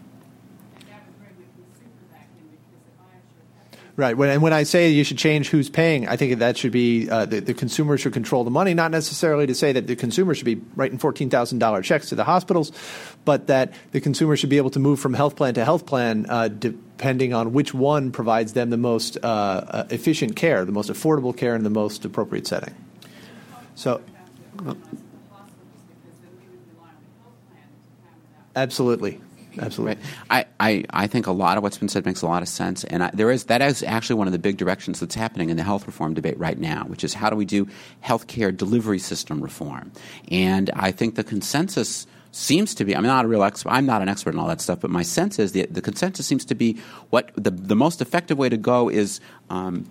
Right. When, and when I say you should change who's paying, I think that should be uh, the, the consumer should control the money, not necessarily to say that the consumer should be writing $14,000 checks to the hospitals, but that the consumer should be able to move from health plan to health plan uh, depending on which one provides them the most uh, uh efficient care, the most affordable care, and the most appropriate setting. So. Absolutely. Absolutely. Right. I, I, I think a lot of what's been said makes a lot of sense. And I, there is, that is actually one of the big directions that's happening in the health reform debate right now, which is how do we do healthcare delivery system reform? And I think the consensus seems to be I'm not a real expert I'm not an expert in all that stuff but my sense is the, the consensus seems to be what the, the most effective way to go is um,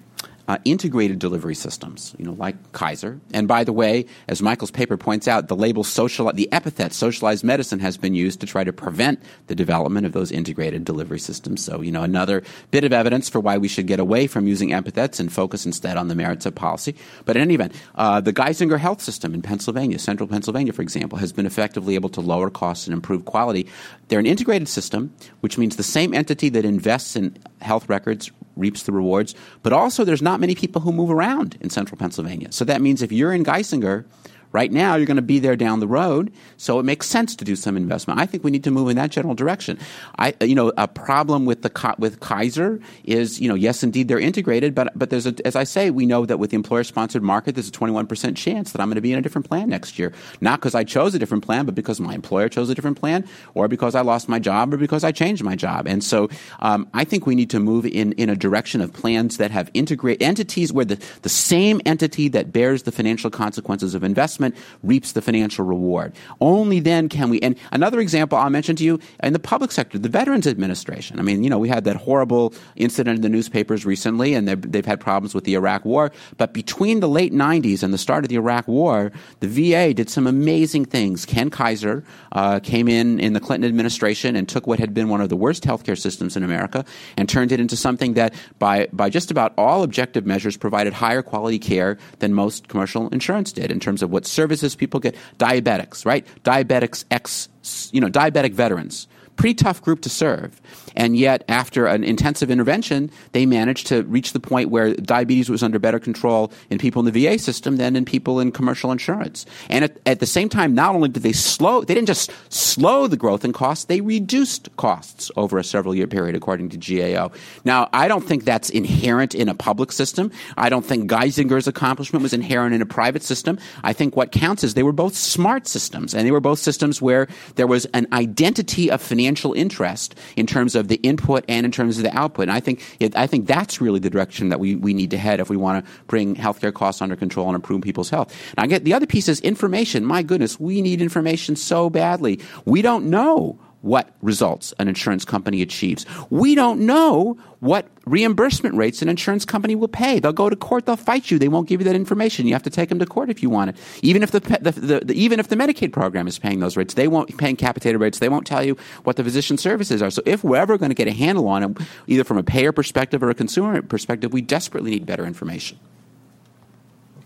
uh, integrated delivery systems, you know, like Kaiser. And by the way, as Michael's paper points out, the label social, the epithet socialized medicine has been used to try to prevent the development of those integrated delivery systems. So, you know, another bit of evidence for why we should get away from using epithets and focus instead on the merits of policy. But in any event, uh, the Geisinger Health System in Pennsylvania, central Pennsylvania, for example, has been effectively able to lower costs and improve quality. They're an integrated system, which means the same entity that invests in health records reaps the rewards. But also, there's not many people who move around in central Pennsylvania. So that means if you're in Geisinger, Right now, you're going to be there down the road, so it makes sense to do some investment. I think we need to move in that general direction. I, you know, a problem with the with Kaiser is, you know, yes, indeed they're integrated, but but there's a, as I say, we know that with the employer-sponsored market, there's a 21 percent chance that I'm going to be in a different plan next year, not because I chose a different plan, but because my employer chose a different plan, or because I lost my job, or because I changed my job. And so, um, I think we need to move in in a direction of plans that have integrate entities where the the same entity that bears the financial consequences of investment investment reaps the financial reward. Only then can we. And another example I'll mention to you in the public sector, the Veterans Administration. I mean, you know, we had that horrible incident in the newspapers recently, and they've, had problems with the Iraq War. But between the late 90s and the start of the Iraq War, the VA did some amazing things. Ken Kizer uh, came in in the Clinton administration and took what had been one of the worst healthcare systems in America and turned it into something that, by, by just about all objective measures, provided higher quality care than most commercial insurance did in terms of what services people get. Diabetics, right? Diabetics, ex, you know, diabetic veterans pretty tough group to serve. And yet, after an intensive intervention, they managed to reach the point where diabetes was under better control in people in the VA system than in people in commercial insurance. And at, at the same time, not only did they slow, they didn't just slow the growth in costs, they reduced costs over a several year period, according to GAO. Now, I don't think that's inherent in a public system. I don't think Geisinger's accomplishment was inherent in a private system. I think what counts is they were both smart systems, and they were both systems where there was an identity of financial financial interest in terms of the input and in terms of the output. And I think it, I think that's really the direction that we, we need to head if we want to bring healthcare costs under control and improve people's health. Now, I get the other piece is information. My goodness, we need information so badly. We don't know what results an insurance company achieves. We don't know what reimbursement rates an insurance company will pay. They'll go to court, they'll fight you, they won't give you that information. You have to take them to court if you want it. Even if the, the, the, the even if the Medicaid program is paying those rates, they won't paying capitated rates. They won't tell you what the physician services are. So if we're ever going to get a handle on it, either from a payer perspective or a consumer perspective, we desperately need better information.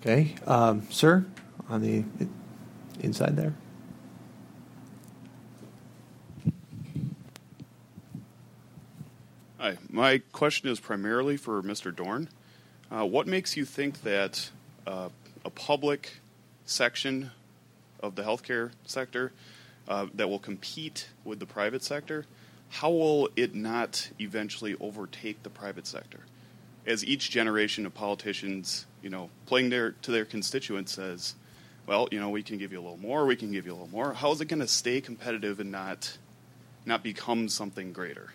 Okay, um, sir, on the inside there. Hi, my question is primarily for Mr. Dorn. Uh, what makes you think that uh, a public section of the healthcare sector uh, that will compete with the private sector, how will it not eventually overtake the private sector? As each generation of politicians, you know, playing their to their constituents says, well, you know, we can give you a little more, we can give you a little more. How is it going to stay competitive and not not become something greater?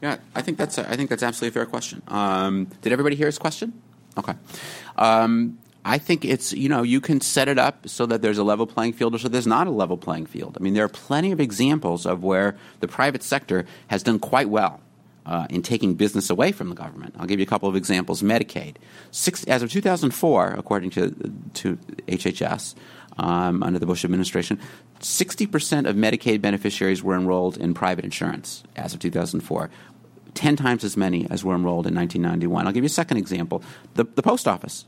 Yeah, I think that's a, I think that's absolutely a fair question. Um, did everybody hear his question? Okay. Um, I think it's you know you can set it up so that there's a level playing field or so there's not a level playing field. I mean there are plenty of examples of where the private sector has done quite well uh, in taking business away from the government. I'll give you a couple of examples. Medicaid, Six, as of 2004, according to to HHS, um, under the Bush administration, 60% of Medicaid beneficiaries were enrolled in private insurance as of 2004. 10 times as many as were enrolled in 1991. I'll give you a second example the, the post office.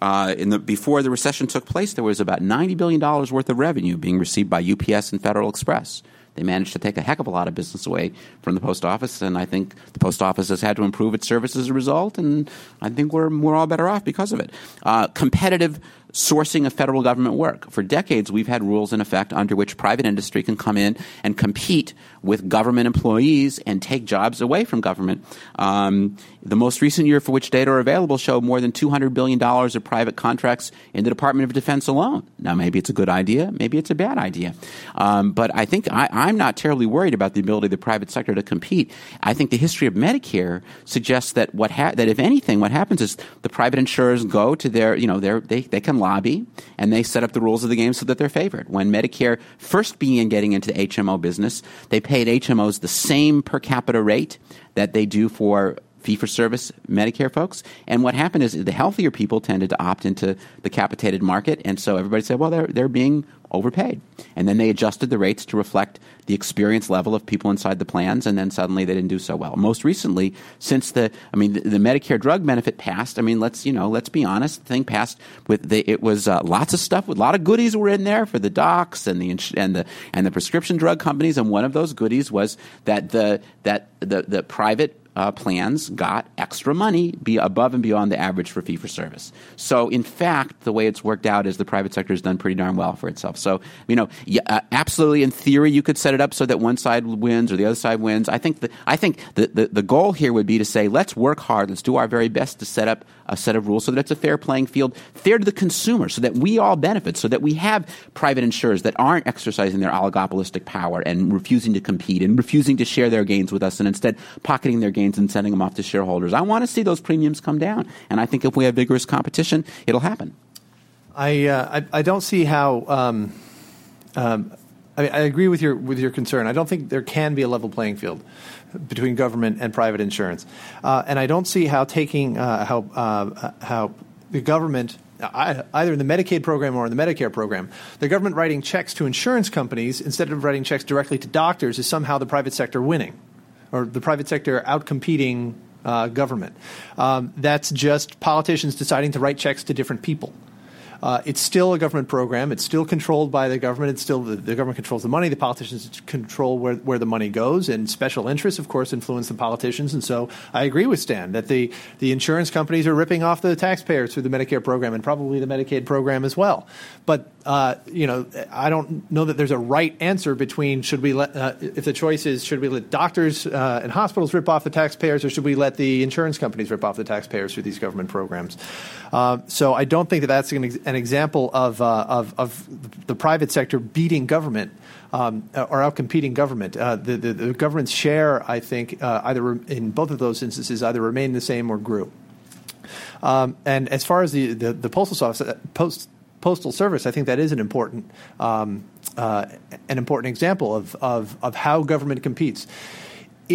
Uh, in the, before the recession took place, there was about $90 billion worth of revenue being received by UPS and Federal Express. They managed to take a heck of a lot of business away from the post office, and I think the post office has had to improve its service as a result, and I think we're, we're all better off because of it. Uh, competitive sourcing of federal government work. For decades, we've had rules in effect under which private industry can come in and compete with government employees and take jobs away from government. Um, the most recent year for which data are available show more than $200 billion of private contracts in the Department of Defense alone. Now, maybe it's a good idea, maybe it's a bad idea. Um, but I think I, am not terribly worried about the ability of the private sector to compete. I think the history of Medicare suggests that what ha- that if anything, what happens is the private insurers go to their, you know, their, they, they can lobby and they set up the rules of the game so that they're favored. When Medicare first began getting into the HMO business, they paid HMOs the same per capita rate that they do for fee for service Medicare folks. And what happened is the healthier people tended to opt into the capitated market, and so everybody said, well, they're they're being overpaid. And then they adjusted the rates to reflect the experience level of people inside the plans, and then suddenly they didn't do so well. Most recently, since the, I mean, the, the Medicare drug benefit passed, I mean, let's, you know, let's be honest, the thing passed with, the, it was uh, lots of stuff, with a lot of goodies were in there for the docs and the, and the, and the prescription drug companies, and one of those goodies was that the, that the, the private uh, plans got extra money be above and beyond the average for fee for service. So, in fact, the way it's worked out is the private sector has done pretty darn well for itself. So, you know, yeah, uh, absolutely, in theory, you could set it up so that one side wins or the other side wins. I think the, I think the, the, the goal here would be to say, let's work hard, let's do our very best to set up a set of rules so that it's a fair playing field, fair to the consumer, so that we all benefit, so that we have private insurers that aren't exercising their oligopolistic power and refusing to compete and refusing to share their gains with us and instead pocketing their gains and sending them off to shareholders. I want to see those premiums come down. And I think if we have vigorous competition, it'll happen. I, uh, I, I, don't see how. Um, um, I, I, agree with your with your concern. I don't think there can be a level playing field between government and private insurance, uh, and I don't see how taking uh, how uh, how the government. Either in the Medicaid program or in the Medicare program, the government writing checks to insurance companies instead of writing checks directly to doctors is somehow the private sector winning, or the private sector outcompeting uh, government. Um, that's just politicians deciding to write checks to different people. Uh, it's still a government program. It's still controlled by the government. It's still the, the, government controls the money. The politicians control where, where the money goes, and special interests, of course, influence the politicians. And so, I agree with Stan that the the insurance companies are ripping off the taxpayers through the Medicare program and probably the Medicaid program as well. But uh, you know, I don't know that there's a right answer between should we let uh, if the choice is should we let doctors uh, and hospitals rip off the taxpayers or should we let the insurance companies rip off the taxpayers through these government programs. Uh, so I don't think that that's an, an example of, uh, of, of the private sector beating government. Um, or outcompeting government. The, the, the, government's share, I think, either in both of those instances, either remained the same or grew. Um, and as far as the, the, the postal office, post, postal service, I think that is an important um, uh, an important example of, of of how government competes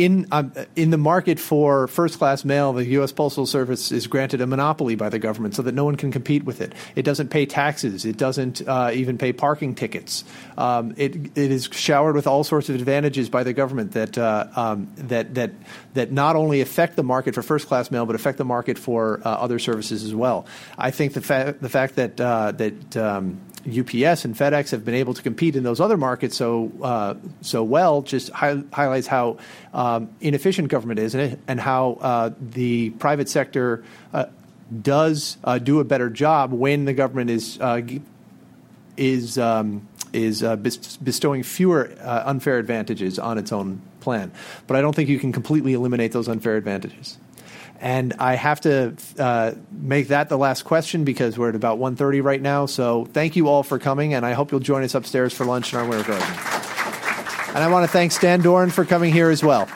in um, in the market for first class mail, the U.S. Postal Service is granted a monopoly by the government, so that no one can compete with it. It doesn't pay taxes. It doesn't uh, even pay parking tickets. Um, it it is showered with all sorts of advantages by the government that uh, um, that that that not only affect the market for first class mail, but affect the market for uh, other services as well. I think the fact the fact that uh, that um, UPS and FedEx have been able to compete in those other markets so uh, so well just hi- highlights how um, inefficient government is and, and how uh, the private sector uh, does uh, do a better job when the government is uh, is um, is bestowing fewer unfair advantages on its own plan. But I don't think you can completely eliminate those unfair advantages. And I have to uh, make that the last question because we're at about 1.30 right now. So thank you all for coming, and I hope you'll join us upstairs for lunch in our winter garden. And I want to thank Stan Dorn for coming here as well.